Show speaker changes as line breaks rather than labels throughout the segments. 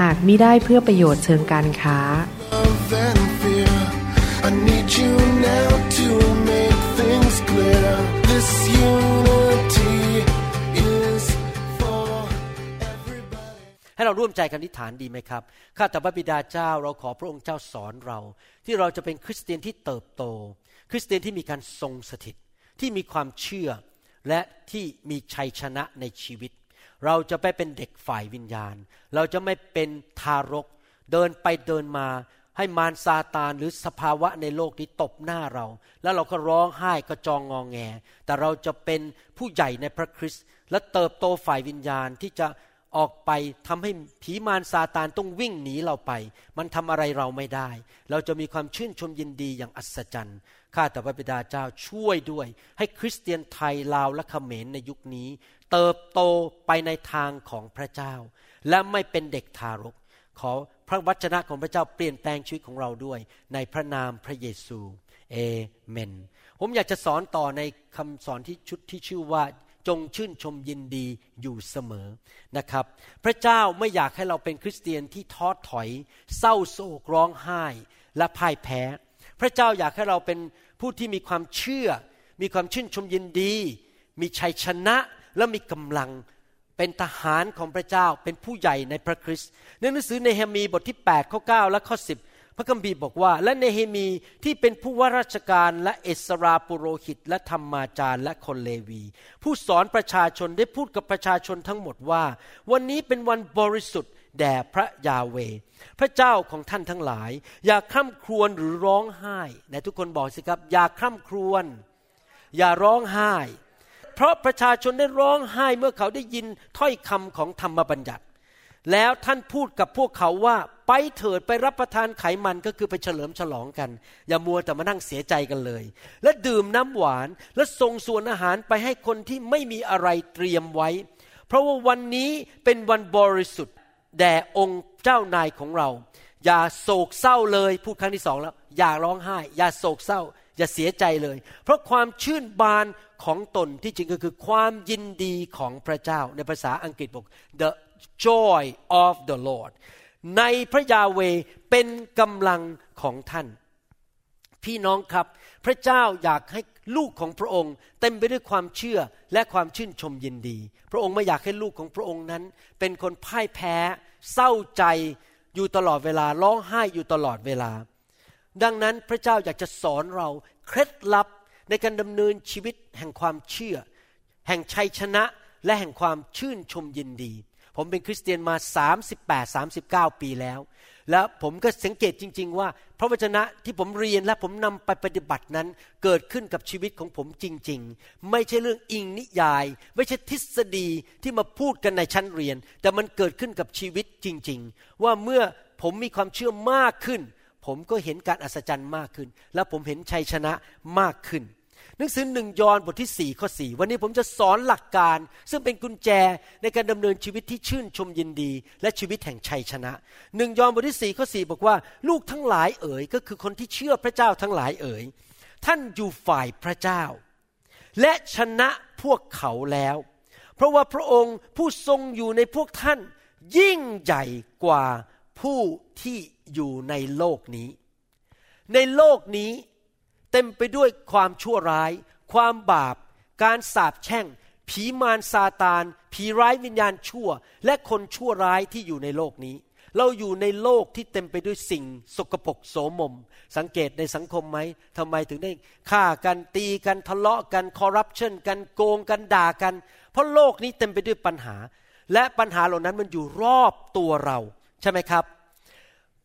หากมิได้เพื่อประโยชน์เชิงการค้า
ให้เราร่วมใจกันอธิฐานดีไหมครับ ข้าแต่พระบิดาเจ้าเราขอพระองค์เจ้าสอนเรา ที่เราจะเป็นคริสเตียนที่เติบโต คริสเตียนที่มีการทรงสถิต ที่มีความเชื่อและที่มีชัยชนะในชีวิต เราจะไม่เป็นเด็กฝ่ายวิญญาณ เราจะไม่เป็นทารก เดินไปเดินมาให้มารซาตานหรือสภาวะในโลกนี้ตบหน้าเรา แล้วเราก็ร้องไห้กระจองงองแง แต่เราจะเป็นผู้ใหญ่ในพระคริสต์และเติบโตฝ่ายวิญญาณที่จะออกไปทำให้ผีมารซาตานต้องวิ่งหนีเราไป มันทำอะไรเราไม่ได้ เราจะมีความชื่นชมยินดีอย่างอัศจรรย์ข้าแต่พระบิดาเจ้าช่วยด้วย ให้คริสเตียนไทยลาวและเขมรในยุคนี้ เติบโตไปในทางของพระเจ้า และไม่เป็นเด็กทารก ขอพระวจนะของพระเจ้าเปลี่ยนแปลงชีวิตของเราด้วย ในพระนามพระเยซูเอเมน ผมอยากจะสอนต่อในคำสอนที่ชุดที่ชื่อว่าจงชื่นชมยินดีอยู่เสมอนะครับ พระเจ้าไม่อยากให้เราเป็นคริสเตียนที่ท้อถอย เศร้าโศกร้องไห้ และพ่ายแพ้ พระเจ้าอยากให้เราเป็นผู้ที่มีความเชื่อ มีความชื่นชมยินดี มีชัยชนะ และมีกำลังเป็นทหารของพระเจ้าเป็นผู้ใหญ่ในพระคริสต์ในหนังสือเนเฮมีบทที่8ข้อ9และข้อ10 พระคัมภีร์บอกว่า และเนเฮมีที่เป็นผู้ว่าราชการและเอสราปุโรหิต และธรรมาจารย์และคนเลวี ผู้สอนประชาชนได้พูดกับประชาชนทั้งหมดว่า วันนี้เป็นวันบริสุทธิ์แด่พระยาเว พระเจ้าของท่านทั้งหลาย อย่าคร่ำครวญหรือร้องไห้ไหนทุกคนบอกสิครับ อย่าคร่ำครวญอย่าร้องไห้ เพราะประชาชนได้ร้องไห้เมื่อเขาได้ยินถ้อยคำของธรรมบัญญัติ แล้วท่านพูดกับพวกเขาว่าไปเถิดไปรับประทานไขมันก็คือไปเฉลิมฉลองกัน อย่ามัวแต่มานั่งเสียใจกันเลย และดื่มน้ำหวานและส่งส่วนอาหารไปให้คนที่ไม่มีอะไรเตรียมไว้ เพราะว่าวันนี้เป็นวันบริสุทธิ์แด่องค์เจ้านายของเรา อย่าโศกเศร้าเลยพูดครั้งที่สองแล้ว อย่าร้องไห้ อย่าโศกเศร้า อย่าเสียใจเลย เพราะความชื่นบานของตนที่จริงก็คือความยินดีของพระเจ้า ในภาษาอังกฤษบอก the joy of the Lord ในพระยาเวเป็นกำลังของท่าน พี่น้องครับ พระเจ้าอยากให้ลูกของพระองค์ เต็มไปด้วยความเชื่อและความชื่นชมยินดี พระองค์ไม่อยากให้ลูกของพระองค์นั้น เป็นคนพ่ายแพ้ เศร้าใจอยู่ตลอดเวลาร้องไห้อยู่ตลอดเวลา ดังนั้นพระเจ้าอยากจะสอนเราเคล็ดลับในการดำเนินชีวิตแห่งความเชื่อ แห่งชัยชนะและแห่งความชื่นชมยินดี ผมเป็นคริสเตียนมา 38 39 ปีแล้ว แล้วผมก็สังเกตจริง ๆ ว่า พระวจนะที่ผมเรียนและผมนำไปปฏิบัตินั้นเกิดขึ้นกับชีวิตของผมจริง ๆ ไม่ใช่เรื่องอิงนิยาย ไม่ใช่ทฤษฎีที่มาพูดกันในชั้นเรียน แต่มันเกิดขึ้นกับชีวิตจริง ๆ ว่าเมื่อผมมีความเชื่อมากขึ้น ผมก็เห็นการอัศจรรย์มากขึ้น และผมเห็นชัยชนะมากขึ้น หนังสือหนึ่งยอห์นบทที่4ข้อ4วันนี้ผมจะสอนหลักการ ซึ่งเป็นกุญแจในการดำเนินชีวิตที่ชื่นชมยินดี และชีวิตแห่งชัยชนะหนึ่งยอห์นบทที่4ข้อ4บอกว่า ลูกทั้งหลายเอ๋ยก็คือคนที่เชื่อพระเจ้าทั้งหลายเอ๋ยท่านอยู่ฝ่ายพระเจ้า และชนะพวกเขาแล้ว เพราะว่าพระองค์ผู้ทรงอยู่ในพวกท่านยิ่งใหญ่กว่า ผู้ที่อยู่ในโลกนี้ ในโลกนี้เต็มไปด้วยความชั่วร้าย ความบาป การสาปแช่ง ผีมารซาตาน ผีร้ายวิญญาณชั่ว และคนชั่วร้ายที่อยู่ในโลกนี้ เราอยู่ในโลกที่เต็มไปด้วยสิ่งสกปรกโสมม สังเกตในสังคมไหมทำไมถึงได้ฆ่ากันตีกันทะเลาะกันคอร์รัปชันกันโกงกันด่ากัน เพราะโลกนี้เต็มไปด้วยปัญหา และปัญหาเหล่านั้นมันอยู่รอบตัวเรา ใช่ไหมครับ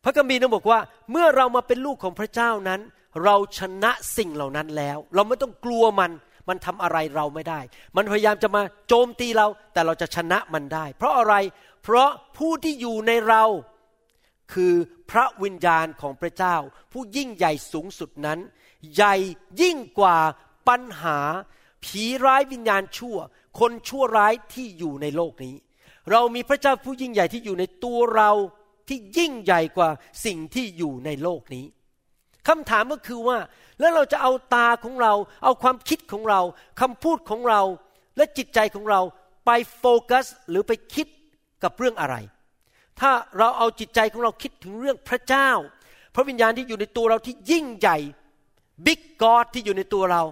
พระคัมภีร์นั้นบอกว่า เมื่อเรามาเป็นลูกของพระเจ้านั้น เราชนะสิ่งเหล่านั้นแล้ว เราไม่ต้องกลัวมันมันทำอะไรเราไม่ได้ มันพยายามจะมาโจมตีเรา แต่เราจะชนะมันได้ เพราะอะไร เพราะผู้ที่อยู่ในเราคือพระวิญญาณของพระเจ้า ผู้ยิ่งใหญ่สูงสุดนั้น ใหญ่ยิ่งกว่าปัญหา ผีร้ายวิญญาณชั่ว คนชั่วร้ายที่อยู่ในโลกนี้ เรามีพระเจ้าผู้ยิ่งใหญ่ที่อยู่ในตัวเราที่ยิ่งใหญ่กว่าสิ่งที่อยู่ในโลกนี้คำถามก็คือว่าแล้วเราจะเอาตาของเรา เอาความคิดของเราคำพูดของเราและจิตใจของเราไปโฟกัสหรือไปคิดกับเรื่องอะไร ถ้าเราเอาจิตใจของเราคิดถึงเรื่องพระเจ้า พระวิญญาณที่อยู่ในตัวเราที่ยิ่งใหญ่บิ๊กกอดที่อยู่ในตัวเรา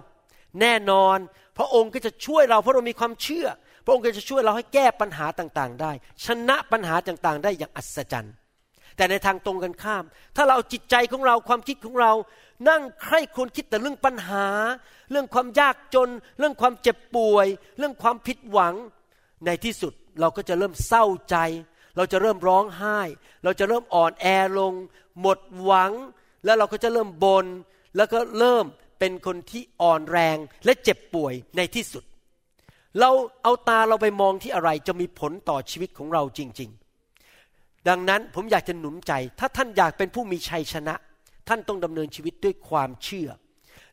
แน่นอนพระองค์ก็จะช่วยเราเพราะเรามีความเชื่อ ระองค์ก็จะช่วยเราให้แก้ปัญหาต่างๆ ได้ ชนะปัญหาต่างๆ ได้อย่างอัศจรรย์ แต่ในทางตรงกันข้าม ถ้าเราจิตใจของเราความคิดของเรา นั่งใคร่ควรคิดแต่เรื่องปัญหา เรื่องความยากจน เรื่องความเจ็บป่วย เรื่องความผิดหวัง ในที่สุดเราก็จะเริ่มเศร้าใจ เราจะเริ่มร้องไห้ เราจะเริ่มอ่อนแอลง หมดหวัง แล้วเราก็จะเริ่มบ่นแล้วก็เริ่มเป็นคนที่อ่อนแรงและเจ็บป่วยในที่สุด เราเอาตาเราไปมองที่อะไรจะมีผลต่อชีวิตของเราจริง ๆ ดังนั้นผมอยากจะหนุนใจ ถ้าท่านอยากเป็นผู้มีชัยชนะ ท่านต้องดำเนินชีวิตด้วยความเชื่อ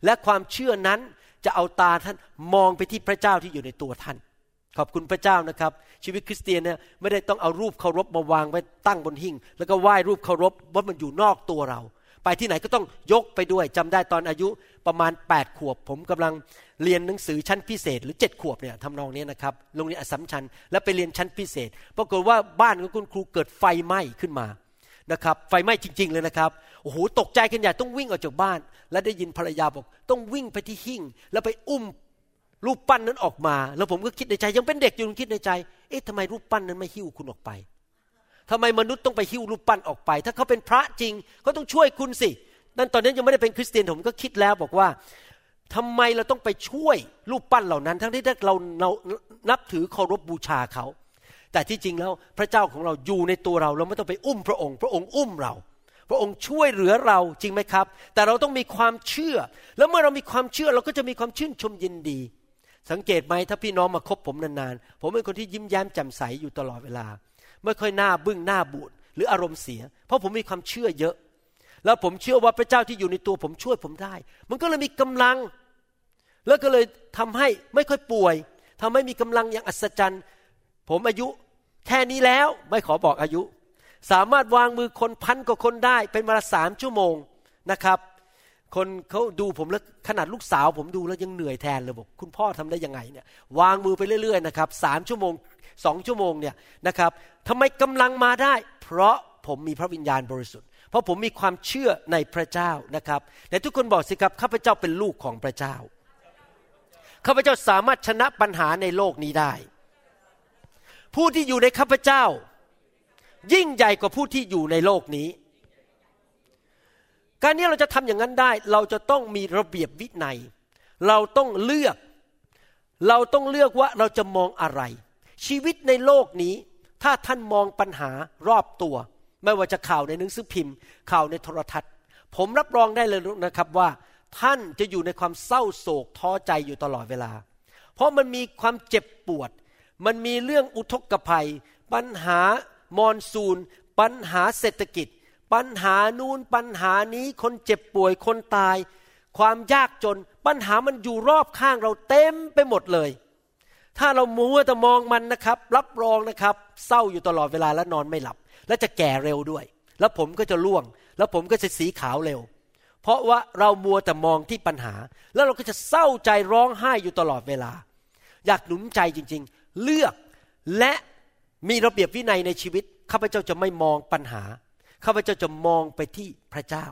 และความเชื่อนั้นจะเอาตาท่านมองไปที่พระเจ้าที่อยู่ในตัวท่าน ขอบคุณพระเจ้านะครับ ชีวิตคริสเตียนเนี่ยไม่ได้ต้องเอารูปเคารพมาวางไว้ตั้งบนหิ้งแล้วก็ไหว้รูปเคารพว่ามันอยู่นอกตัวเรา ไปที่ไหนก็ต้องยกไปด้วยจำได้ตอนอายุประมาณ 8 ขวบ ผมกำลังเรียนหนังสือชั้นพิเศษ หรือ 7 ขวบเนี่ยทำนองนี้นะครับโรงเรียนอสัมชัญแล้วไปเรียนชั้นพิเศษปรากฏว่าบ้านของคุณครูเกิดไฟไหม้ขึ้นมานะครับไฟไหม้จริง ๆ เลยนะครับโอ้โหตกใจกันใหญ่ต้องวิ่งออกจากบ้าน แล้วได้ยินภรรยาบอกต้องวิ่งไปที่หิ้งแล้วไปอุ้มรูปปั้นนั้นออกมา แล้วผมก็คิดในใจ ยังเป็นเด็กอยู่คิดในใจ เอ๊ะทำไมรูปปั้นนั้นไม่หิ้วคุณออกไป ทำไมมนุษย์ต้องไปหิ้วรูปปั้นออกไป ถ้าเขาเป็นพระจริงก็ต้องช่วยคุณสินั่นตอนนั้นยังไม่ได้เป็นคริสเตียนผมก็คิดแล้วบอกว่าทำไมเราต้องไปช่วยรูปปั้นเหล่านั้น ทั้งที่เราเรานับถือเคารพบูชาเขา แต่ที่จริงแล้วพระเจ้าของเราอยู่ในตัวเราเราไม่ต้องไปอุ้มพระองค์ พระองค์อุ้มเรา พระองค์ช่วยเหลือเราจริงไหมครับ แต่เราต้องมีความเชื่อ แล้วเมื่อเรามีความเชื่อเราก็จะมีความชื่นชมยินดีสังเกตไหมถ้าพี่น้องมาคบผมนานๆ ผมเป็นคนที่ยิ้มแย้มแจ่มใสอยู่ตลอดเวลา ไม่ค่อยหน้าบึ้งหน้าบูดหรืออารมณ์เสีย เพราะผมมีความเชื่อเยอะ แล้วผมเชื่อว่าพระเจ้าที่อยู่ในตัวผมช่วยผมได้ มันก็เลยมีกำลัง แล้วก็เลยทำให้ไม่ค่อยป่วยทำให้มีกำลังอย่างอัศจรรย์ ผมอายุแค่นี้แล้วไม่ขอบอกอายุ สามารถวางมือคนพันกว่าคนได้เป็นเวลาสามชั่วโมงนะครับ คนเขาดูผมแล้วขนาดลูกสาว ผมดูแล้วยังเหนื่อยแทนเลยบอกคุณพ่อทำได้ยังไงเนี่ยวางมือไปเรื่อยๆนะครับสามชั่วโมงสองชั่วโมงเนี่ยนะครับทำไมกำลังมาได้ เพราะผมมีพระวิญญาณบริสุทธิ์ เพราะผมมีความเชื่อในพระเจ้านะครับแต่ทุกคนบอกสิครับข้าพเจ้าเป็นลูกของพระเจ้าข้าพเจ้าสามารถชนะปัญหาในโลกนี้ได้ ผู้ที่อยู่ในข้าพเจ้า ยิ่งใหญ่กว่าผู้ที่อยู่ในโลกนี้ การนี้เราจะทำอย่างนั้นได้ เราจะต้องมีระเบียบวินัย เราต้องเลือก เราต้องเลือกว่าเราจะมองอะไร ชีวิตในโลกนี้ ถ้าท่านมองปัญหารอบตัว ไม่ว่าจะข่าวในหนังสือพิมพ์ ข่าวในโทรทัศน์ ผมรับรองได้เลยนะครับว่า ท่านจะอยู่ในความเศร้าโศกท้อใจอยู่ตลอดเวลา เพราะมันมีความเจ็บปวด มันมีเรื่องอุทกภัย ปัญหามอนซูน ปัญหาเศรษฐกิจ ปัญหานูนปัญหานี้คนเจ็บป่วยคนตาย ความยากจนปัญหามันอยู่รอบข้างเราเต็มไปหมดเลย ถ้าเรามัวแต่มองมันนะครับ รับรองนะครับ เศร้าอยู่ตลอดเวลาและนอนไม่หลับ และจะแก่เร็วด้วย แล้วผมก็จะล่วง แล้วผมก็จะสีขาวเร็ว เพราะว่าเรามัวแต่มองที่ปัญหา แล้วเราก็จะเศร้าใจร้องไห้อยู่ตลอดเวลา อยากหนุนใจจริง ๆ เลือกและมีระเบียบวินัยในชีวิตข้าพเจ้าจะไม่มองปัญหา ข้าพเจ้าจะมองไปที่พระเจ้า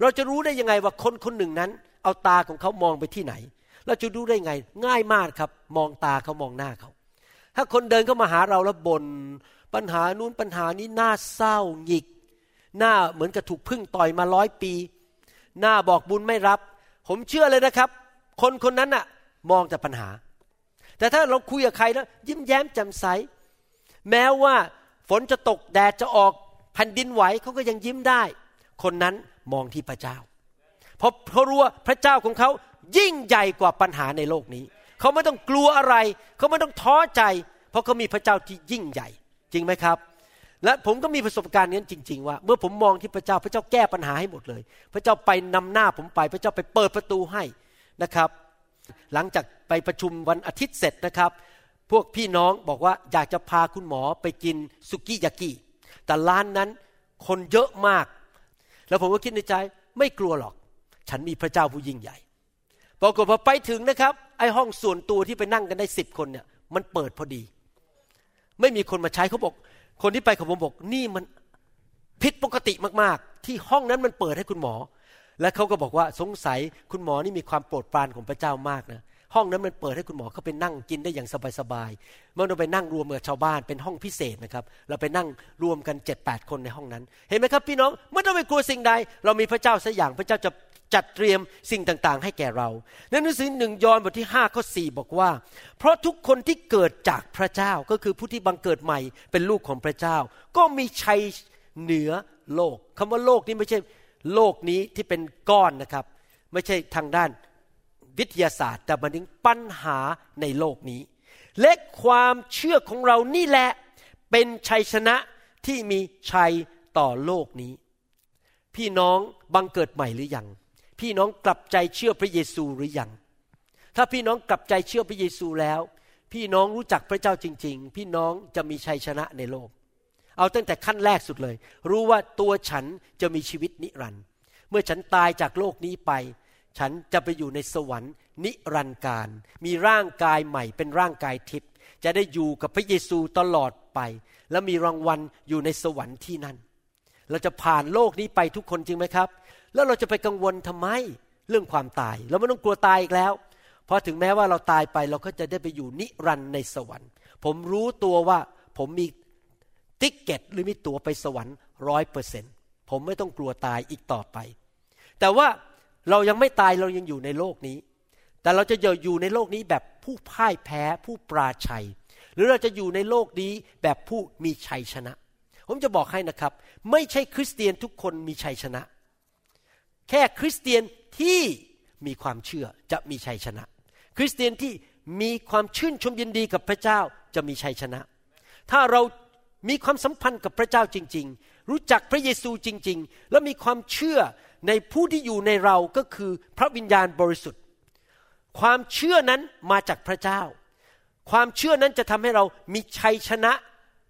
เราจะรู้ได้ยังไงว่าคนคนหนึ่งนั้น เอาตาของเขามองไปที่ไหน เราจะรู้ได้ไง ง่ายมากครับ มองตาเขามองหน้าเขา ถ้าคนเดินเข้ามาหาเราแล้วบน่นปัญหานู้นปัญหานี้หน่าเศร้าหงิก หน้าเหมือนกับถูกพึ่งต่อยมาร้อยปี หน้าบอกบุญไม่รับ ผมเชื่อเลยนะครับ คนคนนั้นน่ะ มองแต่ปัญหา แต่ถ้าเราคุยกับใครแล้วยิ้มแย้มแจ่มใส แม้ว่าฝนจะตกแดดจะออก แผ่นดินไหวเขาก็ยังยิ้มได้ คนนั้นมองที่พระเจ้า เพราะเขารู้ว่าพระเจ้าของเขายิ่งใหญ่กว่าปัญหาในโลกนี้ เขาไม่ต้องกลัวอะไร เขาไม่ต้องท้อใจ เพราะเขามีพระเจ้าที่ยิ่งใหญ่ จริงไหมครับ และผมก็มีประสบการณ์นี้จริง ๆ ว่า เมื่อผมมองที่พระเจ้า พระเจ้าแก้ปัญหาให้หมดเลย พระเจ้าไปนำหน้าผมไป พระเจ้าไปเปิดประตูให้นะครับ หลังจากไปประชุมวันอาทิตย์เสร็จนะครับ พวกพี่น้องบอกว่าอยากจะพาคุณหมอไปกินสุกี้ยากิ แต่ร้านนั้นคนเยอะมาก แล้วผมก็คิดในใจไม่กลัวหรอก ฉันมีพระเจ้าผู้ยิ่งใหญ่ปรากฏพอไปถึงนะครับ ไอห้องส่วนตัวที่ไปนั่งกันได้สิบคนเนี่ยมันเปิดพอดี ไม่มีคนมาใช้เขาบอก คนที่ไปกับผมบอกนี่มันผิดปกติมากๆ ที่ห้องนั้นมันเปิดให้คุณหมอ และเขาก็บอกว่าสงสัยคุณหมอนี่มีความโปรดปรานของพระเจ้ามากนะ ห้องนั้นมันเปิดให้คุณหมอเขาไปนั่งกินได้อย่างสบายๆเมื่อเราไปนั่งรวมกับชาวบ้านเป็นห้องพิเศษนะครับ เราไปนั่งรวมกันเจ็ดแปดคนในห้องนั้น เห็นไหมครับพี่น้องไม่ต้องไปกลัวสิ่งใด เรามีพระเจ้าสักอย่างพระเจ้าจะจัดเตรียมสิ่งต่างๆ ให้แก่เราในหนังสือหนึ่งยอห์นบทที่5ข้อ4บอกว่า เพราะทุกคนที่เกิดจากพระเจ้าก็คือผู้ที่บังเกิดใหม่เป็นลูกของพระเจ้า ก็มีชัยเหนือโลกคำว่าโลกนี้ไม่ใช่โลกนี้ที่เป็นก้อนนะครับ ไม่ใช่ทางด้าน วิทยาศาสตร์ แต่มันถึงปัญหาในโลกนี้ และความเชื่อของเรานี่แหละ เป็นชัยชนะที่มีชัยต่อโลกนี้ พี่น้องบังเกิดใหม่หรือยัง พี่น้องกลับใจเชื่อพระเยซูหรือยัง ถ้าพี่น้องกลับใจเชื่อพระเยซูแล้ว พี่น้องรู้จักพระเจ้าจริง ๆ พี่น้องจะมีชัยชนะในโลก เอาตั้งแต่ขั้นแรกสุดเลย รู้ว่าตัวฉันจะมีชีวิตนิรันดร์เมื่อฉันตายจากโลกนี้ไป ฉันจะไปอยู่ในสวรรค์ นิรันดร์การ มีร่างกายใหม่เป็นร่างกายทิพย์จะได้อยู่กับพระเยซูตลอดไป และมีรางวัลอยู่ในสวรรค์ที่นั่น เราจะผ่านโลกนี้ไปทุกคนจริงไหมครับ แล้วเราจะไปกังวลทำไมเรื่องความตาย เราไม่ต้องกลัวตายอีกแล้ว เพราะถึงแม้ว่าเราตายไปเราก็จะได้ไปอยู่นิรันดร์ในสวรรค์ ผมรู้ตัวว่าผมมีติ๊กเก็ตหรือมีตั๋วไปสวรรค์ร้อยเปอร์เซ็นผมไม่ต้องกลัวตายอีกต่อไป แต่ว่า เรายังไม่ตายเรายังอยู่ในโลกนี้ แต่เราจะอยู่ในโลกนี้แบบผู้พ่ายแพ้ผู้ปราชัย หรือเราจะอยู่ในโลกนี้แบบผู้มีชัยชนะ ผมจะบอกให้นะครับ ไม่ใช่คริสเตียนทุกคนมีชัยชนะ แค่คริสเตียนที่มีความเชื่อจะมีชัยชนะ คริสเตียนที่มีความชื่นชมยินดีกับพระเจ้าจะมีชัยชนะ ถ้าเรามีความสัมพันธ์กับพระเจ้าจริง ๆ รู้จักพระเยซูจริง ๆ แล้วมีความเชื่อ ในผู้ที่อยู่ในเราก็คือพระวิญญาณบริสุทธิ์ ความเชื่อนั้นมาจากพระเจ้า ความเชื่อนั้นจะทำให้เรามีชัยชนะ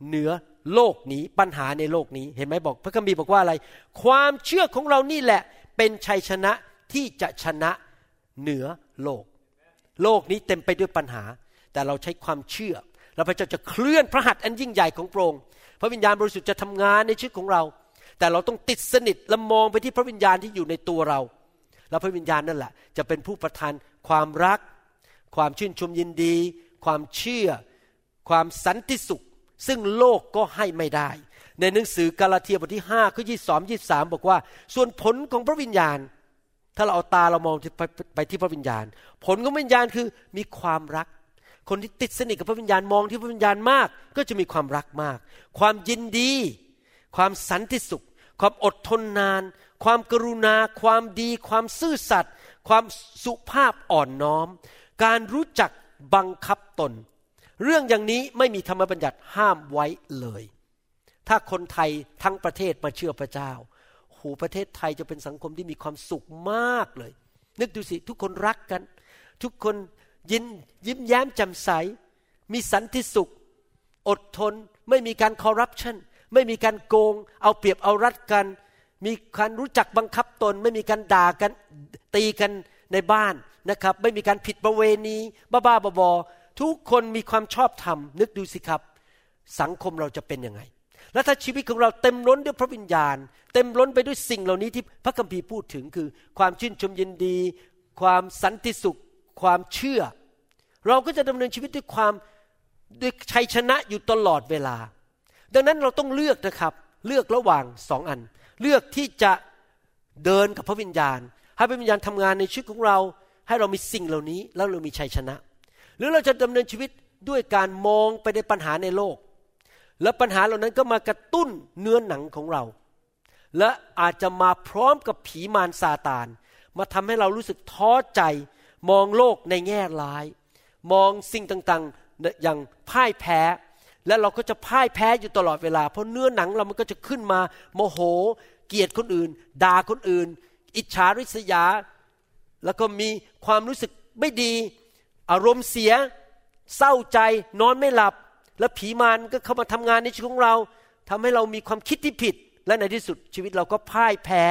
เหนือโลกนี้ปัญหาในโลกนี้เห็นไหมบอก พระคัมภีร์บอกว่าอะไร ความเชื่อของเรานี่แหละเป็นชัยชนะที่จะชนะเหนือโลก โลกนี้เต็มไปด้วยปัญหา แต่เราใช้ความเชื่อ แล้วพระเจ้าจะเคลื่อนพระหัตถ์อันยิ่งใหญ่ของพระองค์พระวิญญาณบริสุทธิ์จะทำงานในชีวิตของเรา แต่เราต้องติดสนิทและมองไปที่พระวิญญาณที่อยู่ในตัวเรา แล้วพระวิญญาณนั่นแหละ จะเป็นผู้ประทานความรัก ความชื่นชมยินดี ความเชื่อ ความสันติสุข ซึ่งโลกก็ให้ไม่ได้ ในหนังสือกาลาเทียบทที่5ข้อยี่สองยี่สามบอกว่า ส่วนผลของพระวิญญาณ ถ้าเราเอาตาเรามองไปไปที่พระวิญญาณ ผลของวิญญาณคือมีความรักคนที่ติดสนิทกับพระวิญญาณมองที่พระวิญญาณมาก ก็จะมีความรักมาก ความยินดี ความสันติสุข ความอดทนนาน ความกรุณา ความดี ความซื่อสัตย์ความสุภาพอ่อนน้อม การรู้จักบังคับตน เรื่องอย่างนี้ไม่มีธรรมบัญญัติห้ามไว้เลย ถ้าคนไทยทั้งประเทศมาเชื่อพระเจ้าโหประเทศไทยจะเป็นสังคมที่มีความสุขมากเลย นึกดูสิทุกคนรักกัน ทุกคนยินยิ้มแย้มแจ่มใส มีสันติสุข อดทนไม่มีการคอร์รัปชัน ไม่มีการโกง เอาเปรียบเอารัดกัน มีการรู้จักบังคับตน ไม่มีการด่ากันตีกันในบ้านนะครับ ไม่มีการผิดประเวณีบ้าๆบอทุกคนมีความชอบธรรม นึกดูสิครับ สังคมเราจะเป็นยังไง และถ้าชีวิตของเราเต็มล้นด้วยพระวิญญาณ เต็มล้นไปด้วยสิ่งเหล่านี้ที่พระคัมภีร์พูดถึงคือ ความชื่นชมยินดี ความสันติสุข ความเชื่อ เราก็จะดำเนินชีวิตด้วยความด้วยชัยชนะอยู่ตลอดเวลา ดังนั้นเราต้องเลือกนะครับ เลือกระหว่างสองอัน เลือกที่จะเดินกับพระวิญญาณ ให้พระวิญญาณทำงานในชีวิตของเรา ให้เรามีสิ่งเหล่านี้ แล้วเรามีชัยชนะ หรือเราจะดำเนินชีวิตด้วยการมองไปในปัญหาในโลก และปัญหาเหล่านั้นก็มากระตุ้นเนื้อหนังของเรา และอาจจะมาพร้อมกับผีมารซาตาน มาทำให้เรารู้สึกท้อใจ มองโลกในแง่ร้าย มองสิ่งต่างๆอย่างพ่ายแพ้ และเราก็จะพ่ายแพ้อยู่ตลอดเวลา เพราะเนื้อหนังเรามันก็จะขึ้นมา โมโห เกลียดคนอื่น ด่าคนอื่น อิจฉาริษยา แล้วก็มีความรู้สึกไม่ดี อารมณ์เสีย เศร้าใจ นอนไม่หลับ แล้วผีมารก็เข้ามาทำงานในชีวิตของเราทำให้เรามีความคิดที่ผิด และในที่สุดชีวิตเราก็พ่ายแพ้